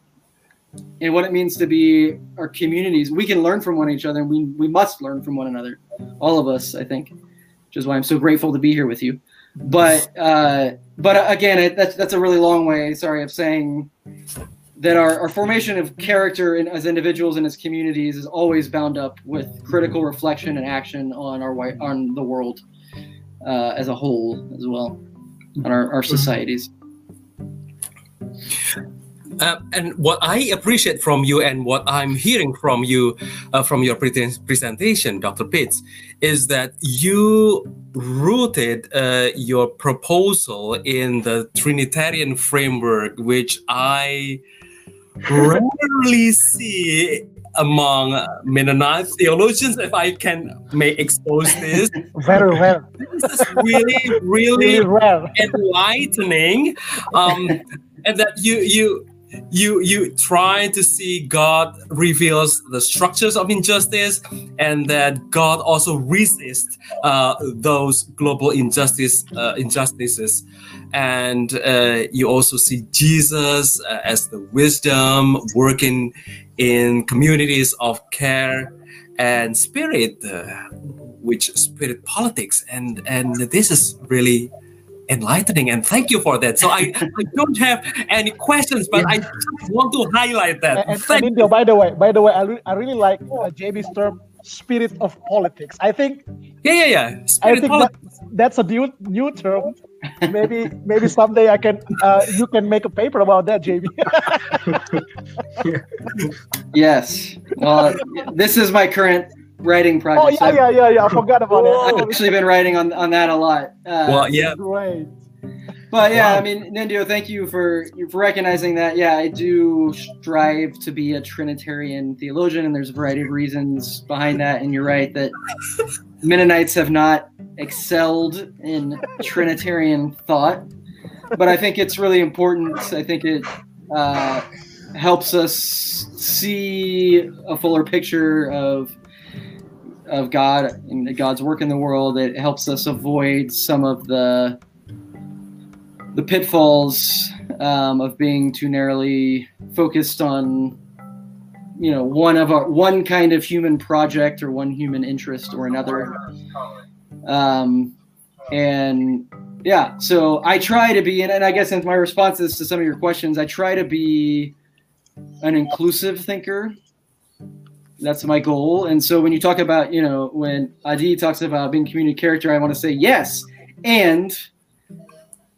And what it means to be our communities, we can learn from one each other, and we we must learn from one another, all of us, I think, which is why I'm so grateful to be here with you. But uh, but again, it, that's that's a really long way. Sorry, of saying that our, our formation of character in, as individuals and as communities is always bound up with critical reflection and action on our on the world uh, as a whole as well on our, our societies uh, and what I appreciate from you and what I'm hearing from you uh, from your pre- presentation, Dr. Pitts, is that you rooted uh, your proposal in the Trinitarian framework, which I rarely see among Mennonite theologians, if I can may expose this. Very well. This is really, really, Really enlightening. Um, and that you you you you try to see God reveals the structures of injustice, and that God also resists uh, those global injustice uh, injustices, and uh, you also see Jesus uh, as the wisdom working in communities of care and spirit, uh, which spirit politics, and and this is really enlightening. And thank you for that. So i, I don't have any questions but i just want to highlight that. And, and, India, by the way, by the way, I, re- I really like uh, JB's term "spirit of politics." I think yeah yeah yeah. I think that, that's a new new term. Maybe maybe someday I can uh, you can make a paper about that, JB. <laughs> yes well this is my current writing project. oh project yeah, yeah, yeah, yeah. I forgot about it. i've actually been writing on, on that a lot uh, well yeah Great. But yeah, Wow. I mean, Nindyo, thank you for for recognizing that. Yeah, I do strive to be a Trinitarian theologian, and there's a variety of reasons behind that. And you're right that Mennonites have not excelled in Trinitarian thought, but I think it's really important. I think it uh, helps us see a fuller picture of of God and God's work in the world. It helps us avoid some of the the pitfalls um, of being too narrowly focused on you know one of our one kind of human project or one human interest or another. Um, and yeah so i try to be and, and i guess in my responses to some of your questions i try to be an inclusive thinker. That's my goal. And so when you talk about you know when adi talks about being community character i want to say yes and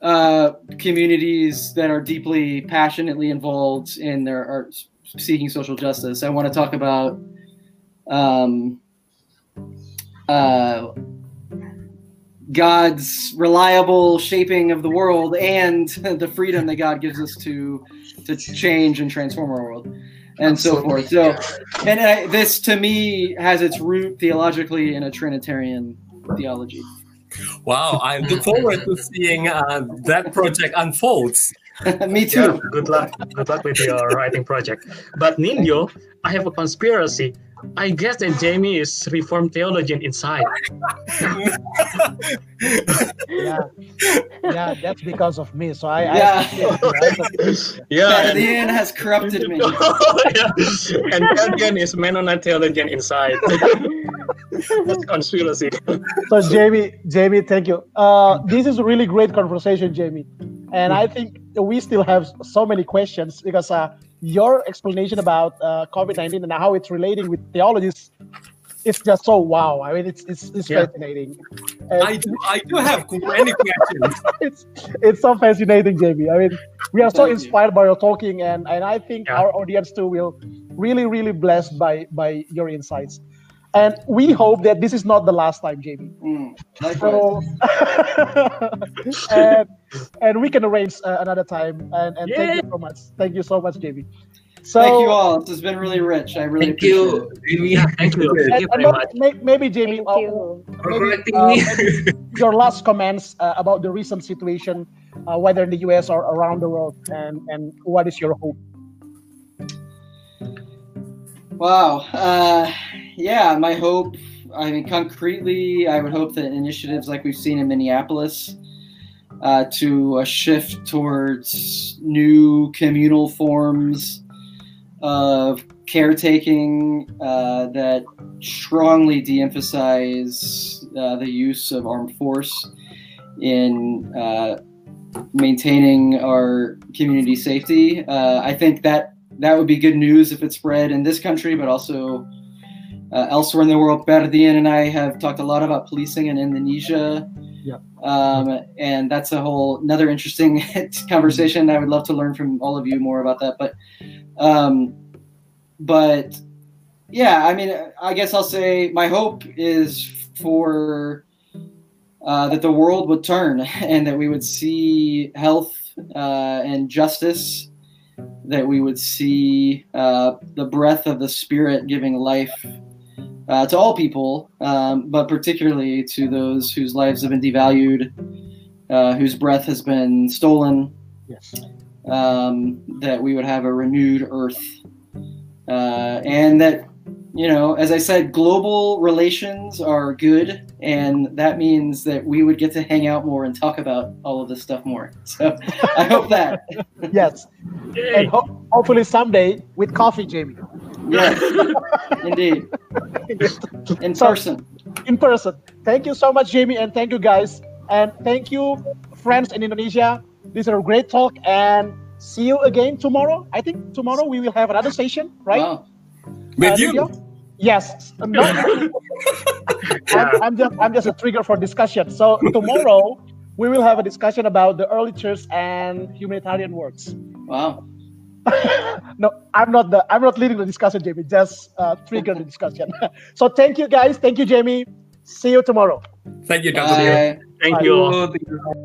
uh, communities that are deeply passionately involved in their are seeking social justice. I want to talk about um, uh, God's reliable shaping of the world and <laughs> the freedom that God gives us to to change and transform our world, and so forth. So, and I, this to me has its root theologically in a Trinitarian theology. <laughs> wow i look forward to seeing uh, that project unfolds <laughs> me too. Yeah, good luck. Good luck with your writing project. But Nindyo, I have a conspiracy. I guess that Jamie is Reformed theologian inside. <laughs> Yeah, yeah. That's because of me. So I. Yeah. I, Yeah, and, Ian has corrupted me. yeah. and Kelvin is Mennonite theologian inside. That's conspiracy. so Jamie, Jamie, thank you. Uh, this is a really great conversation, Jamie, and I think we still have so many questions because uh, your explanation about uh, COVID nineteen and how it's relating with theologies is just so wow. I mean, it's it's, it's Yeah. fascinating. And i do i do have many questions <laughs> it's it's so fascinating, Jamie. I mean, we are so inspired by your talking, and and I think Yeah. our audience too will really really blessed by by your insights. And we hope that this is not the last time, Jamie. Mm. So, <laughs> and and we can arrange uh, another time. And, and thank you so much. Thank you so much, JB. So thank you all. This has been really rich. I really Thank appreciate you, it. Yeah, thank you. and, Thank you and very may- much. may- maybe Jamie, Thank uh, you. maybe, uh, maybe your last comments uh, about the recent situation, uh, whether in the US or around the world, and and what is your hope? Wow. Uh, yeah, my hope. I mean, concretely, I would hope that initiatives like we've seen in Minneapolis uh, to a shift towards new communal forms of caretaking uh, that strongly de-emphasize uh, the use of armed force in uh, maintaining our community safety. Uh, I think that that would be good news if it spread in this country, but also uh, elsewhere in the world. Berdian and I have talked a lot about policing in Indonesia. Yeah. Um, and that's a whole another interesting <laughs> conversation. I would love to learn from all of you more about that. But, um, but yeah, I mean, I guess I'll say my hope is for uh, that the world would turn <laughs> and that we would see health uh, and justice that we would see uh, the breath of the Spirit giving life uh, to all people, um, but particularly to those whose lives have been devalued, uh, whose breath has been stolen, Yes. um, that we would have a renewed earth. Uh, and that, you know, as I said, global relations are good, and that means that we would get to hang out more and talk about all of this stuff more. <laughs> So I hope that. Yes, Yay. and ho- hopefully someday with coffee, Jamie, Yes, indeed. <laughs> In So- person. in person. Thank you so much, Jamie, and thank you guys, and thank you, friends in Indonesia. This is a great talk, and see you again tomorrow. I think tomorrow we will have another session, right? Wow. With Uh, you. Nindyo? Yes. Not- <laughs> I'm, I'm just I'm just a trigger for discussion. So tomorrow we will have a discussion about the early church and humanitarian works. Wow. <laughs> no, I'm not the I'm not leading the discussion, Jamie. Just uh, trigger the discussion. <laughs> so thank you guys. Thank you, Jamie. See you tomorrow. Thank you, Dr. Leo. Thank Bye. you all. Thank you.